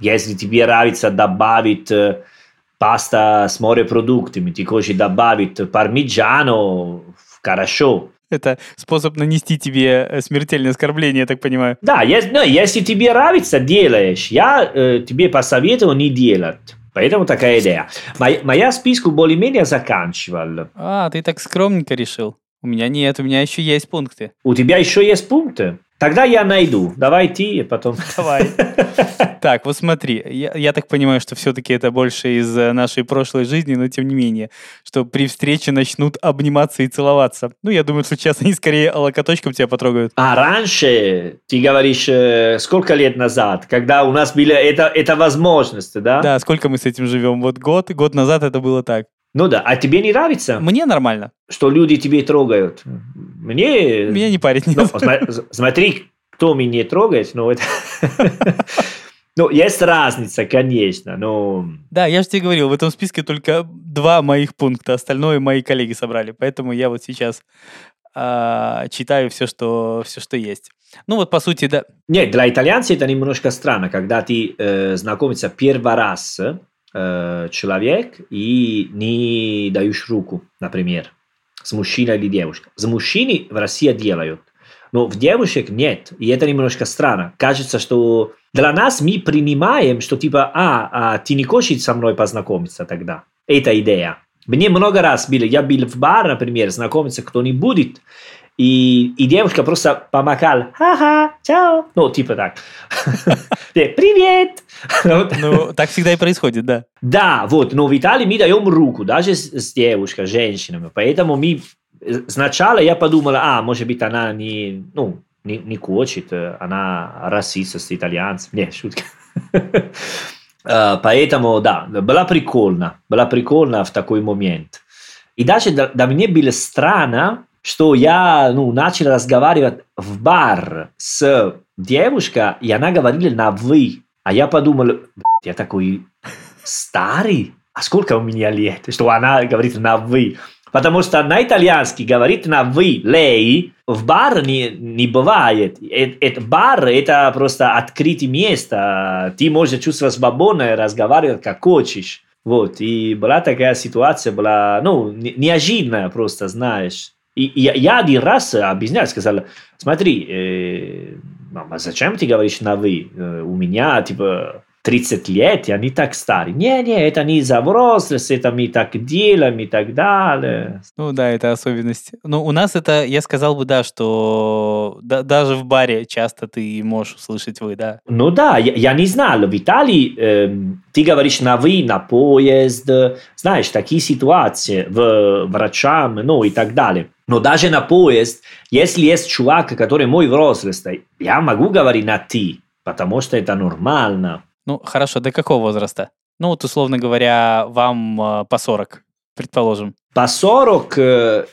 если тебе нравится добавить э, паста с морепродуктами, ты хочешь добавить пармиджано, хорошо. Это способ нанести тебе э, смертельное оскорбление, я так понимаю. Да, если, ну, если тебе нравится, делаешь. Я э, тебе посоветую не делать. Поэтому такая идея. Моя, моя списку более-менее заканчивал. А, ты так скромненько решил. У меня нет, у меня еще есть пункты. У тебя еще есть пункты? Тогда я найду. Давай ты, потом... Давай. Так, вот смотри, я, я так понимаю, что все-таки это больше из э, нашей прошлой жизни, но тем не менее, что при встрече начнут обниматься и целоваться. Ну, я думаю, что сейчас они скорее локоточком тебя потрогают. А раньше, ты говоришь, э, сколько лет назад, когда у нас была эта, эта возможность, да? Да, сколько мы с этим живем? Вот год, год назад это было так. Ну да, а тебе не нравится, Мне нормально. что люди тебе трогают? Мне... Меня не парит. нет. Ну, смотри, кто меня трогает, ну это... Ну, есть разница, конечно, но... Да, я же тебе говорил, в этом списке только два моих пункта, остальное мои коллеги собрали, поэтому я вот сейчас а, читаю все что, все, что есть. Ну вот, по сути, да. Нет, для итальянцев это немножко странно, когда ты э, знакомишься первый раз э, человек и не даешь руку, например, с мужчиной или девушкой. С мужчиной в России делают, но в девушек нет, и это немножко странно. Кажется, что для нас мы принимаем, что типа, а, а ты не хочешь со мной познакомиться тогда. Это идея. Мне много раз было, я был в бар, например, знакомиться кто-нибудь, и, и девушка просто помахала, ха-ха, чао, ну, типа так. Привет! Вот. Ну, так всегда и происходит, да. Да, вот, но в Италии мы даем руку, даже с, с девушкой, женщинами. Поэтому мы э, сначала я подумала, а, может быть, она не, ну, не, не хочет, э, она расист с итальянцем. Не, шутка. Э, Поэтому, да, была прикольно, была прикольно в такой момент. И даже для меня было странно, что я ну, начал разговаривать в бар с девушкой, и она говорила на «вы». А я подумал, «Блядь, я такой старый, а сколько у меня лет, что она говорит на «вы». Потому что на итальянский говорит на «вы», «лей», в бар не, не бывает. Э- Это бар – это просто открытое место. Ты можешь чувствовать свободно и разговаривать как хочешь. Вот, и была такая ситуация, была, ну, не- неожиданная просто, знаешь. И я, я один раз объяснял, сказал, смотри, э, мама, зачем ты говоришь на «вы»? Э, У меня, типа, 30 лет, и они так старые. Не-не, это не из-за взрослости, это мы так делаем и так далее. Ну да, это особенность. Ну, у нас это, я сказал бы, да, что да, даже в баре часто ты можешь услышать вы, да. Ну да, я, я не знал. В Италии эм, ты говоришь на вы, на поезд, знаешь, такие ситуации в врачам, ну и так далее. Но даже на поезд, если есть чувак, который мой взрослость, я могу говорить на ты, потому что это нормально. Ну, хорошо, до какого возраста? Ну, вот, условно говоря, вам э, по 40, предположим. По 40, э,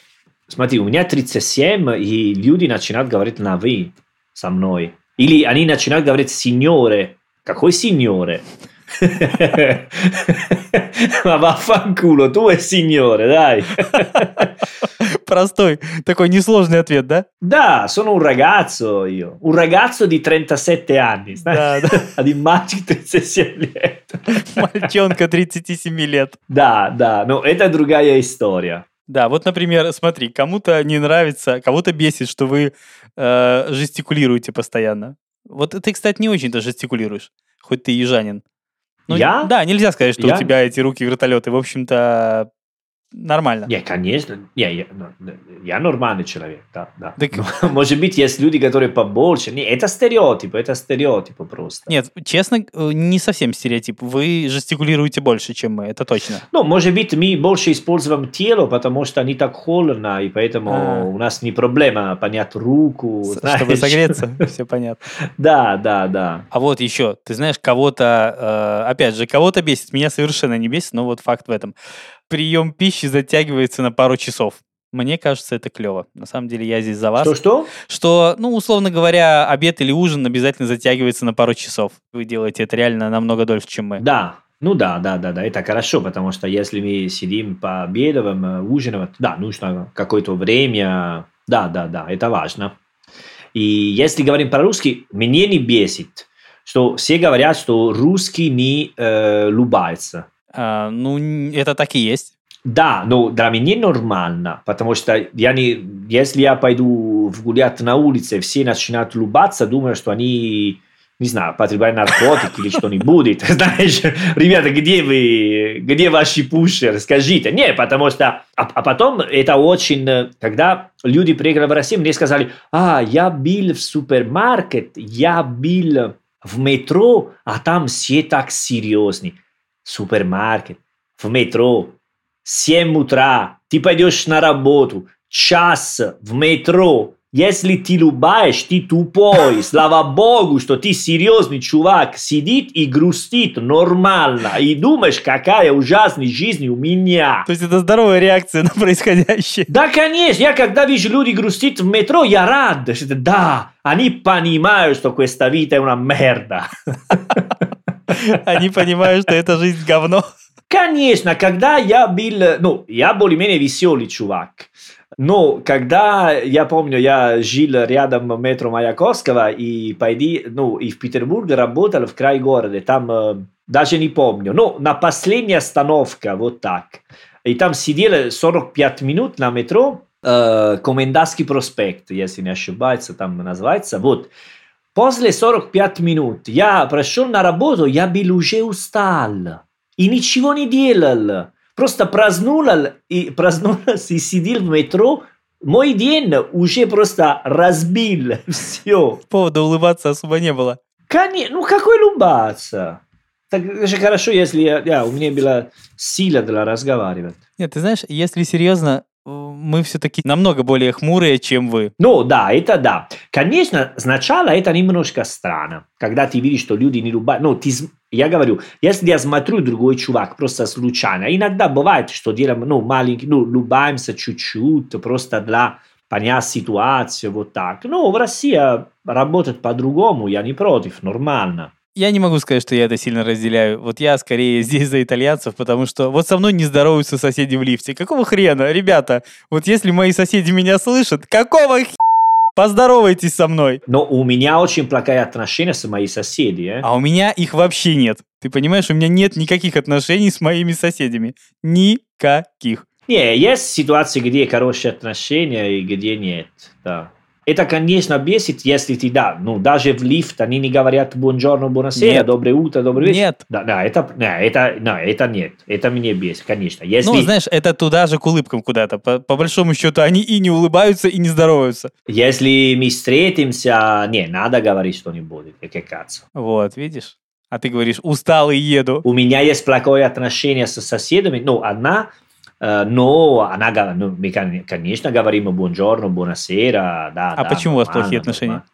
смотри, у меня 37, и люди начинают говорить на «вы» со мной. Или они начинают говорить «сеньоре». Какой сеньоре? Ma vaffanculo, tu è signore, dai. Простой, такой несложный ответ, да? Да, sono un ragazzo io. Un ragazzo di 37 anni. Да, да. Мальчик 37 лет. Мальчонка 37 лет. Да, да, но это другая история. Да, вот, например, смотри, кому-то не нравится, кого-то бесит, что вы э, жестикулируете постоянно. Вот ты, кстати, не очень-то жестикулируешь, хоть ты южанин. Ну, Я? Да, нельзя сказать, что Я? у тебя эти руки вертолеты. В общем-то, нормально. Не, конечно. Не, я, ну, я нормальный человек, да, да. Так- Но, Может быть, есть люди, которые побольше. Не, это стереотип, это стереотип просто. Нет, честно, э, не совсем стереотип. Вы жестикулируете больше, чем мы, это точно. Ну, может быть, мы больше используем тело, потому что не так холодно, и поэтому А. у нас не проблема понять руку. С- знаешь. Чтобы согреться, все понятно. Да, да, да. А вот еще, ты знаешь, кого-то, э, опять же, кого-то бесит, меня совершенно не бесит, но вот факт в этом. Прием пищи затягивается на пару часов. Мне кажется, это клево. На самом деле я здесь за вас. Что-что? Что, ну, условно говоря, обед или ужин обязательно затягивается на пару часов. Вы делаете это реально намного дольше, чем мы. Да, ну да, да, да, да, это хорошо, потому что если мы сидим пообедаем, э, ужинаем, да, нужно какое-то время, да, да, да, это важно. И если говорим про русский, мне не бесит, что все говорят, что русский не э, улыбается. А, ну, это так и есть. Да, но для меня нормально, потому что я не, если я пойду гулять на улице, все начинают улыбаться, думаю, что они, не знаю, потребляют наркотики или что-нибудь. Знаешь, ребята, где вы, где ваши пушеры, скажите. Не, потому что, а, а потом это очень, э, когда люди приехали в Россию, мне сказали, а, я был в супермаркет, я был в метро, а там все так серьезные. Супермаркет, в метро, 7 утра, ты пойдешь на работу, час в метро. Если ты любаешь, ты тупой. Слава богу, что ты серьезный чувак, сидит и грустит нормально. И думаешь, какая ужасная жизнь у меня. То есть это здоровая реакция на происходящее. Да, конечно, я когда вижу люди грустить в метро, я рад. что Да, они понимают, что questa vita è una merda. Они понимают, что эта жизнь говно. Конечно, когда я был, ну, я более-менее веселый чувак. Но когда, я помню, я жил рядом метро Маяковского и пойди, ну, и в Петербурге работал в край города, там э, даже не помню, но на последняя остановка, вот так. И там сидели 45 минут на метро, э, Комендантский проспект, если не ошибаюсь, там называется, вот. После 45 минут я пришел на работу, я был уже устал. И ничего не делал. Просто проснулся и, проснулся и сидел в метро. Мой день уже просто разбил все. Повода улыбаться особо не было. Конечно, ну какой улыбаться? Так же хорошо, если я, я- у меня была сила для разговаривать. Нет, ты знаешь, если серьезно, мы все-таки намного более хмурые, чем вы. Ну, да, это да. Конечно, сначала это немножко странно, когда ты видишь, что люди не любят. Ну, ты, я говорю, если я смотрю другой чувак просто случайно, иногда бывает, что делаем, ну, маленький, ну, любаемся чуть-чуть, просто для понять ситуацию, вот так. Ну, в России работает по-другому, я не против, нормально. Я не могу сказать, что я это сильно разделяю. Вот я скорее здесь за итальянцев, потому что вот со мной не здороваются соседи в лифте. Какого хрена, ребята? Вот если мои соседи меня слышат, какого хера? Поздоровайтесь со мной. Но у меня очень плохие отношения с моими соседями. э. А у меня их вообще нет. Ты понимаешь, у меня нет никаких отношений с моими соседями. Никаких. Не, есть ситуации, где хорошие отношения и где нет, да. Это, конечно, бесит, если ты, да, ну, даже в лифт они не говорят «бонжорно», «бонасера», Нет. «доброе утро», «добрый вечер». Нет. Да, да, это, да, это, да, это нет, это мне бесит, конечно. Если, Ну, знаешь, это туда же к улыбкам куда-то. По, по большому счету, они и не улыбаются, и не здороваются. если мы встретимся, не, надо говорить что-нибудь, как кажется. Вот, видишь? А ты говоришь, устал и еду. У меня есть плохое отношение с соседами, ну, одна, но она, ну, мы, кон- конечно, говорим «бонжорно», «бонасера», да, А да, почему у вас нормально, плохие отношения? нормально.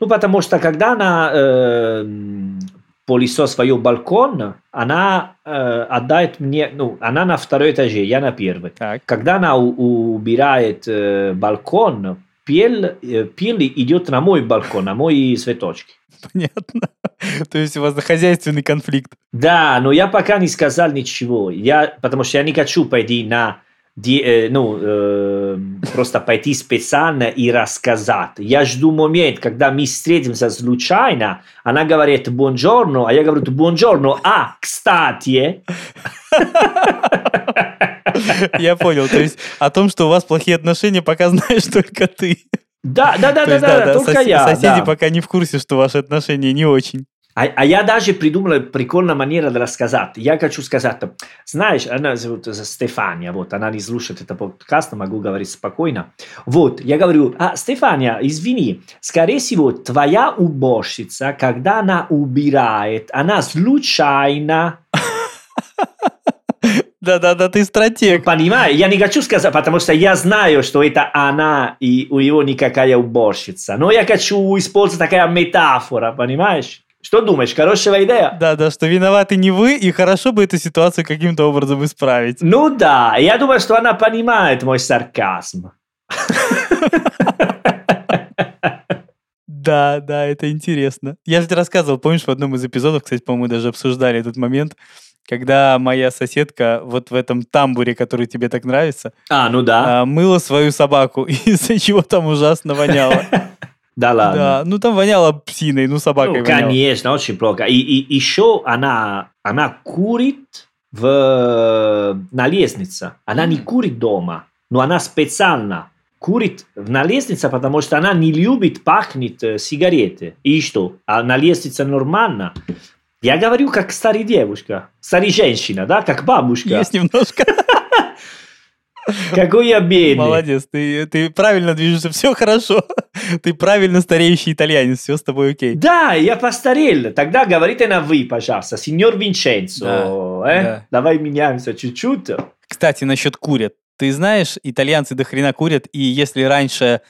Ну, потому что когда она э, м, пылесос свой балкон, она э, отдает мне, ну, она на второй этаже, я на первый. Так. Когда она у- убирает э, балкон, пель, э, пель идет на мой балкон, на мои цветочки. Понятно. То есть у вас хозяйственный конфликт. Да, но я пока не сказал ничего, я, потому что я не хочу пойти на, э, ну, э, просто пойти специально и рассказать. Я жду момент, когда мы встретимся случайно, она говорит «бонжорно», а я говорю «бонжорно», а, кстати, Я понял. То есть о том, что у вас плохие отношения, пока знаешь только ты. Да, да, да, да, да, только я. Соседи пока не в курсе, что ваши отношения не очень. А, а я даже придумал прикольную манеру рассказать. Я хочу сказать, знаешь, она зовут Стефания, вот, она не слушает этот подкаст, могу говорить спокойно. Вот, я говорю, а, Стефания, извини, скорее всего, твоя уборщица, когда она убирает, она случайно, Да-да-да, ты стратег. понимаешь, я не хочу сказать, потому что я знаю, что это она, и у него никакая уборщица, но я хочу использовать такая метафора, понимаешь? Что думаешь, хорошая идея? Да-да, что виноваты не вы, и хорошо бы эту ситуацию каким-то образом исправить. Ну да, я думаю, что она понимает мой сарказм. Да, да, это интересно. Я же тебе рассказывал, помнишь, в одном из эпизодов, кстати, по-моему, даже обсуждали этот момент, когда моя соседка вот в этом тамбуре, который тебе так нравится, А, ну да. а, мыла свою собаку, из-за чего там ужасно воняло. Да ладно. Да, ну там воняло псиной, ну собакой Ну, воняло. конечно, очень плохо. И, и еще она, она курит в, на лестнице. Она не курит дома, но она специально курит на лестнице, потому что она не любит пахнет э, сигареты. И что? А на лестнице нормально. Я говорю, как старая девушка, старая женщина, да, как бабушка. Есть немножко. Какой я бедный. Молодец, ты, ты правильно движешься, все хорошо. Ты правильно стареющий итальянец, все с тобой окей. Да, я постарел. Тогда говорите на вы, пожалуйста, сеньор Винченцо. Да, э? да. Давай меняемся чуть-чуть. Кстати, насчет курят. Ты знаешь, итальянцы до хрена курят, и если раньше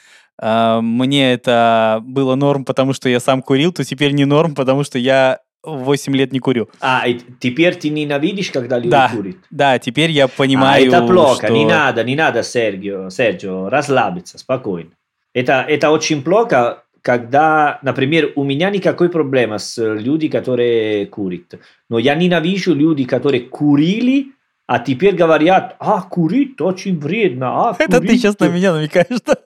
э, мне это было норм, потому что я сам курил, то теперь не норм, потому что я 8 лет не курю. А, и теперь ты ненавидишь, когда люди Да. курят? Да, теперь я А, понимаю, это плохо, что... не надо, не надо, Сергио, Серджио, расслабиться, спокойно. Это, это очень плохо, когда, например, у меня никакой проблемы с людьми, которые курят. Но я ненавижу люди, которые курили, а теперь говорят, а, курить очень вредно. А, Это ты курить- сейчас на меня намекаешь, да?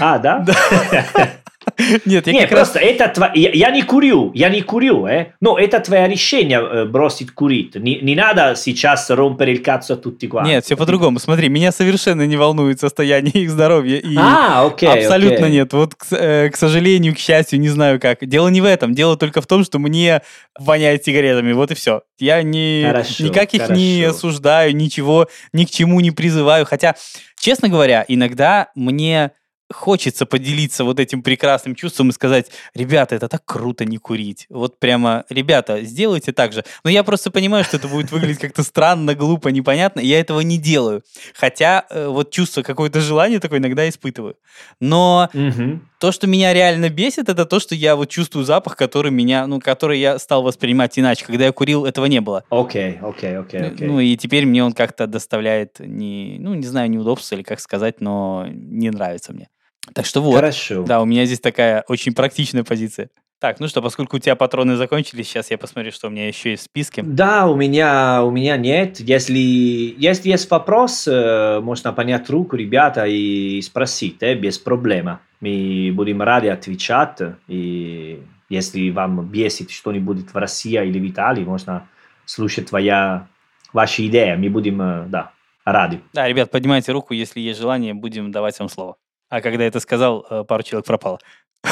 А, да? Нет, я Не, как раз... просто это тва- я, я не курю, я не курю, э. Но это твое решение э, бросить курить. Не, не надо сейчас rompere il cazzo a tutti quanti. Нет, все по-другому. Смотри, меня совершенно не волнует состояние их здоровья. И А, окей, абсолютно окей. нет. Вот, к, э, к сожалению, к счастью, не знаю как. Дело не в этом. Дело только в том, что мне воняет сигаретами. Вот и все. Я не, Хорошо, никак их не хорошо. осуждаю, ничего, ни к чему не призываю. Хотя, честно говоря, иногда мне хочется поделиться вот этим прекрасным чувством и сказать, ребята, это так круто не курить. Вот прямо, ребята, сделайте так же. Но я просто понимаю, что это будет выглядеть как-то странно, глупо, непонятно, я этого не делаю. Хотя э, вот чувство, какое-то желание такое иногда испытываю. Но Мгм. то, что меня реально бесит, это то, что я вот чувствую запах, который меня, ну, который я стал воспринимать иначе. Когда я курил, этого не было. Окей, окей, окей, окей. Ну и теперь мне он как-то доставляет, не, ну не знаю, неудобства или как сказать, но не нравится мне. Так что вот, Хорошо. да, у меня здесь такая очень практичная позиция. Так, ну что, поскольку у тебя патроны закончились, сейчас я посмотрю, что у меня еще есть в списке. Да, у меня, у меня нет. Если, если есть вопрос, э, можно понять руку, ребята, и спросить, э, без проблем. Мы будем рады отвечать. И если вам бесит что-нибудь в России или в Италии, можно слушать твоя, ваши идеи. Мы будем, э, да, рады. Да, ребят, поднимайте руку, если есть желание, будем давать вам слово. А когда это сказал, э, пару человек пропало.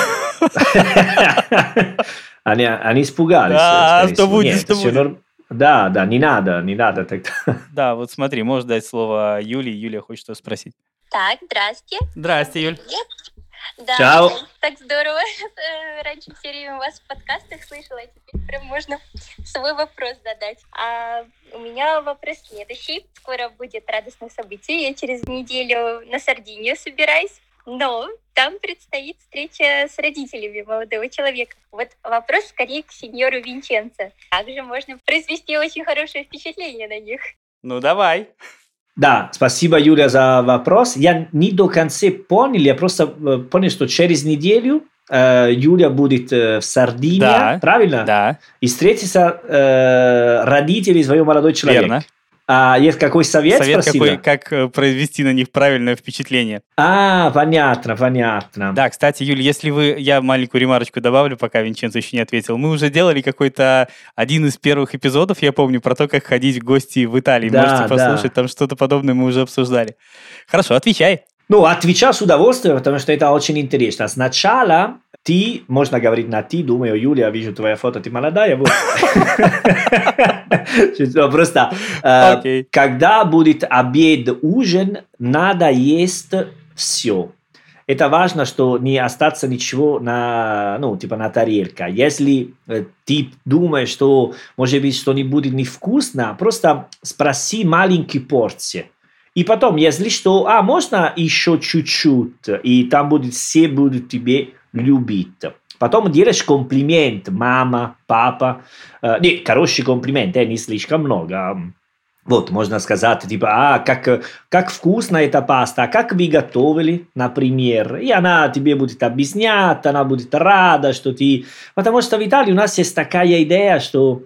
Они, они испугались. Да, что будет, Нет, что будет. норм- Да, да, не надо, не надо тогда. Да, вот смотри, можешь дать слово Юлии. Юлия хочет что спросить. Так, здрасте. Здрасте, Юль. Да, Чао. Так здорово. Э, Раньше все время вас в подкастах слышала, а теперь прям можно свой вопрос задать. А у меня вопрос следующий. Скоро будет радостное событие. Я через неделю на Сардинию собираюсь. Но там предстоит встреча с родителями молодого человека. Вот вопрос скорее к сеньору Винченцо. Также можно произвести очень хорошее впечатление на них. Ну, давай. Да, спасибо, Юля, за вопрос. Я не до конца понял, я просто э, понял, что через неделю э, Юля будет э, в Сардинии, Да. правильно? Да, И встретится э, родители своего молодой человека. верно. А есть какой совет, Совет спросила? какой, как э, произвести на них правильное впечатление. А, понятно, понятно. Да, кстати, Юль, если вы... Я маленькую ремарочку добавлю, пока Винченцо еще не ответил. Мы уже делали какой-то один из первых эпизодов, я помню, про то, как ходить в гости в Италии. Да, Можете да. послушать, там что-то подобное мы уже обсуждали. Хорошо, отвечай. Ну, отвечал с удовольствием, потому что это очень интересно. Сначала ты, можно говорить на ты, думаю, Юлия, вижу твоя фото, ты молодая, вот. Просто, когда будет обед, ужин, надо есть все. Это важно, что не остаться ничего на, ну, типа на тарелке. Если э, ты думаешь, что, может быть, что не будет невкусно, просто спроси маленькие порции. И потом, если что, а, можно еще чуть-чуть, и там будет, все будут тебе любить. Потом делаешь комплимент, мама, папа. Э, не, хороший комплимент, э, не слишком много. Вот, можно сказать, типа, а, как, как вкусно эта паста, а как вы готовили, например. И она тебе будет объяснять, она будет рада, что ты... Потому что в Италии у нас есть такая идея, что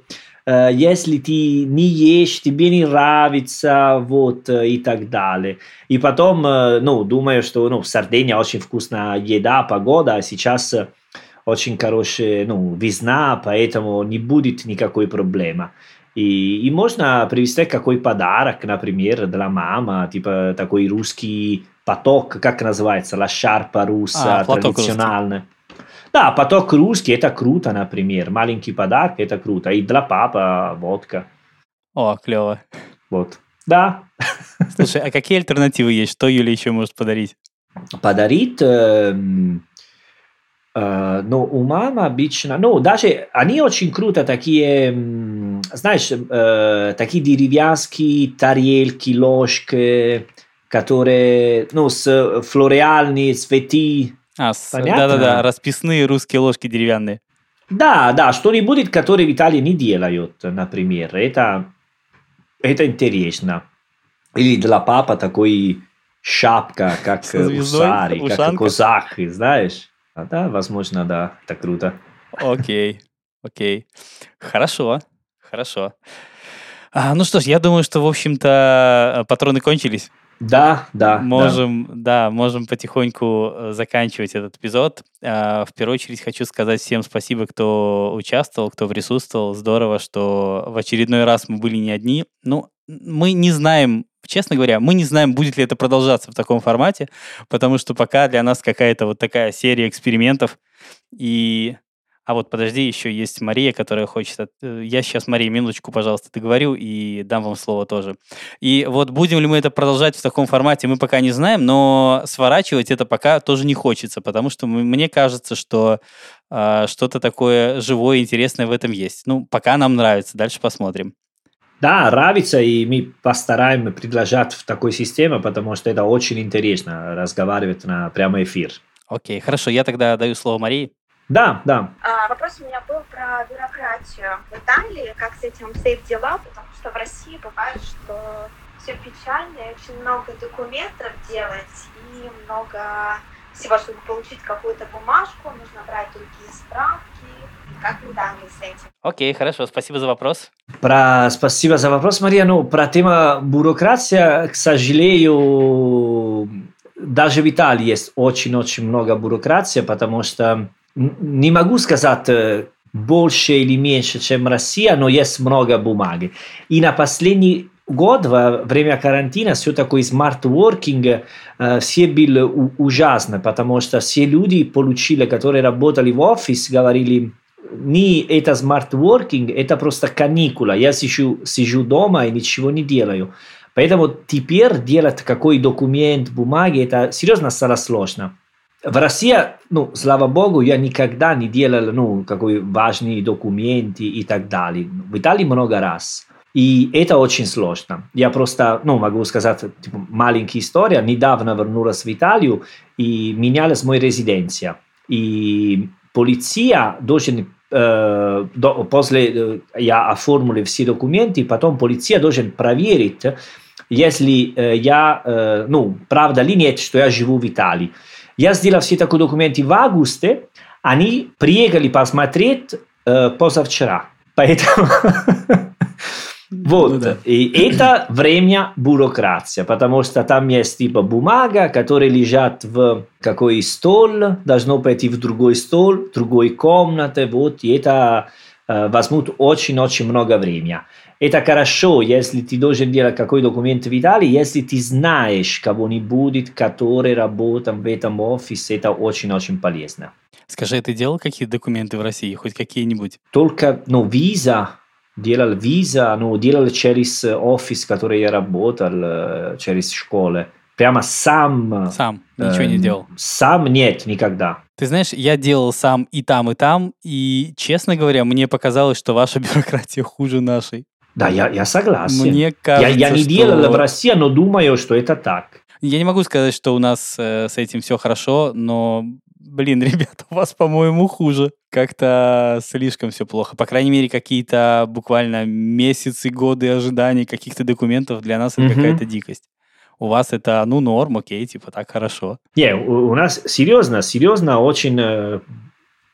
если ты не ешь, тебе не нравится, вот, э, и так далее. И потом, э, ну, думаю, что, ну, в Сардинии очень вкусная еда, погода, а сейчас э, очень хорошая, ну, весна, поэтому не будет никакой проблемы. И, и можно привезти какой подарок, например, для мамы, типа такой русский поток, как называется, ла шарпа руса, А, традициональный. Да, поток русский, это круто, например. Маленький подарок, это круто. И для папы водка. О, клево. Вот. Да. Слушай, а какие альтернативы есть? Что Юля еще может подарить? Подарить, эм, э, ну, у мамы обычно, ну, даже они очень круто такие, м, знаешь, э, такие деревянские тарелки, ложки, которые, ну, с флореальные цветы. А, да-да-да, расписные русские ложки деревянные. Да, да, что-нибудь, которое в Италии не делают, например. Это, это интересно. Или для папа такой шапка, как усари, как козахи, знаешь? А, да, возможно, да, это круто. Окей, окей. Хорошо, хорошо. А, ну что ж, я думаю, что, в общем-то, патроны кончились. Да, да, да. можем, да. можем потихоньку э, заканчивать этот эпизод. А, В первую очередь хочу сказать всем спасибо, кто участвовал, кто присутствовал. Здорово, что в очередной раз мы были не одни. Ну, мы не знаем, честно говоря, мы не знаем, будет ли это продолжаться в таком формате, потому что пока для нас какая-то вот такая серия экспериментов. И а вот подожди, еще есть Мария, которая хочет... от- э, Я сейчас, Мария, минуточку, пожалуйста, договорю и дам вам слово тоже. И вот будем ли мы это продолжать в таком формате, мы пока не знаем, но сворачивать это пока тоже не хочется, потому что мне кажется, что а, что-то такое живое, интересное в этом есть. Ну, пока нам нравится, дальше посмотрим. Да, нравится, и мы постараемся предложить в такой системе, потому что это очень интересно разговаривать на прямой эфир. Окей, хорошо, я тогда даю слово Марии. Да, да. А, вопрос у меня был про бюрократию в Италии, как с этим обстоят дела, потому что в России бывает, что все печально, и очень много документов делать, и много всего, чтобы получить какую-то бумажку, нужно брать другие справки. Как в Италии с этим? Окей, хорошо, спасибо за вопрос. Про, спасибо за вопрос, Мария. Ну, про тему бюрократия, к сожалению, даже в Италии есть очень-очень много бюрократии, потому что не могу сказать больше или меньше, чем Россия, но есть много бумаги. И на последний год, во время карантина, все такое smart working, все были ужасно, потому что все люди получили, которые работали в офис, говорили, не это smart working, это просто каникула. Я сижу, сижу дома и ничего не делаю. Поэтому теперь делать какой документ, бумаги, это серьезно стало сложно. В России, ну, слава богу, я никогда не делал, ну, какой важные документы и так далее. В Италии много раз. И это очень сложно. Я просто, ну, могу сказать, типа, маленькая история. Недавно вернулась в Италию и менялась моя резиденция. И полиция должен э, после э, я оформлю все документы, потом полиция должен проверить, если э, я, ну, правда ли нет, что я живу в Италии. Я сделал все такие документы в августе, они приехали посмотреть э, позавчера. Поэтому Вот. Ну, да. И это время бюрократия, потому что там есть типа бумага, которая лежат в какой стол, должно пойти в другой стол, в другой комнате, вот, и это э, возьмут очень-очень много времени. Это хорошо, если ты должен делать какой документ в Италии, если ты знаешь кого-нибудь, который работает в этом офисе, это очень-очень полезно. Скажи, ты делал какие документы в России, хоть какие-нибудь? Только, ну, виза, делал виза, ну, делал через офис, который я работал, через школы. Прямо сам. Сам, ничего э, не делал. Сам нет, никогда. Ты знаешь, я делал сам и там, и там, и, честно говоря, мне показалось, что ваша бюрократия хуже нашей. Да, я, я согласен. Мне кажется, я, я не что... делал в России, но думаю, что это так. Я не могу сказать, что у нас э, с этим все хорошо, но блин, ребята, у вас, по-моему, хуже. Как-то слишком все плохо. По крайней мере, какие-то буквально месяцы, годы ожиданий каких-то документов для нас это mm-hmm. какая-то дикость. У вас это, ну, норм, окей, типа так хорошо. Не, у, у нас серьезно, серьезно очень э,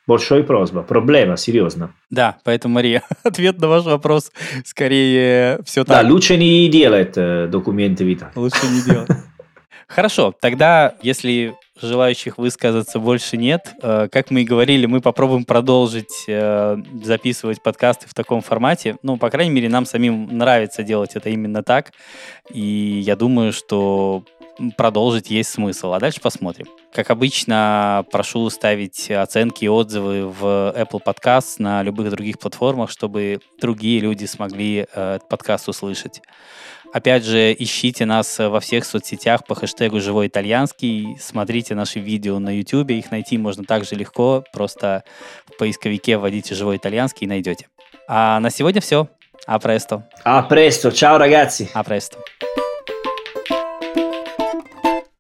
большой просьба, проблема, серьезно. Да, поэтому, Мария, ответ на ваш вопрос скорее все так. Да, лучше не делать э, документы Вита. Лучше не делать. Хорошо, тогда, если желающих высказаться больше нет. Э, как мы и говорили, мы попробуем продолжить э, записывать подкасты в таком формате. Ну, по крайней мере, нам самим нравится делать это именно так. И я думаю, что продолжить есть смысл. А дальше посмотрим. Как обычно, прошу ставить оценки и отзывы в Apple Podcast на любых других платформах, чтобы другие люди смогли э, этот подкаст услышать. Опять же, ищите нас во всех соцсетях по хэштегу «Живой итальянский», смотрите наши видео на YouTube, их найти можно также легко, просто в поисковике вводите «Живой итальянский» и найдете. А на сегодня все. А престо. А престо. Ciao, ragazzi. А престо.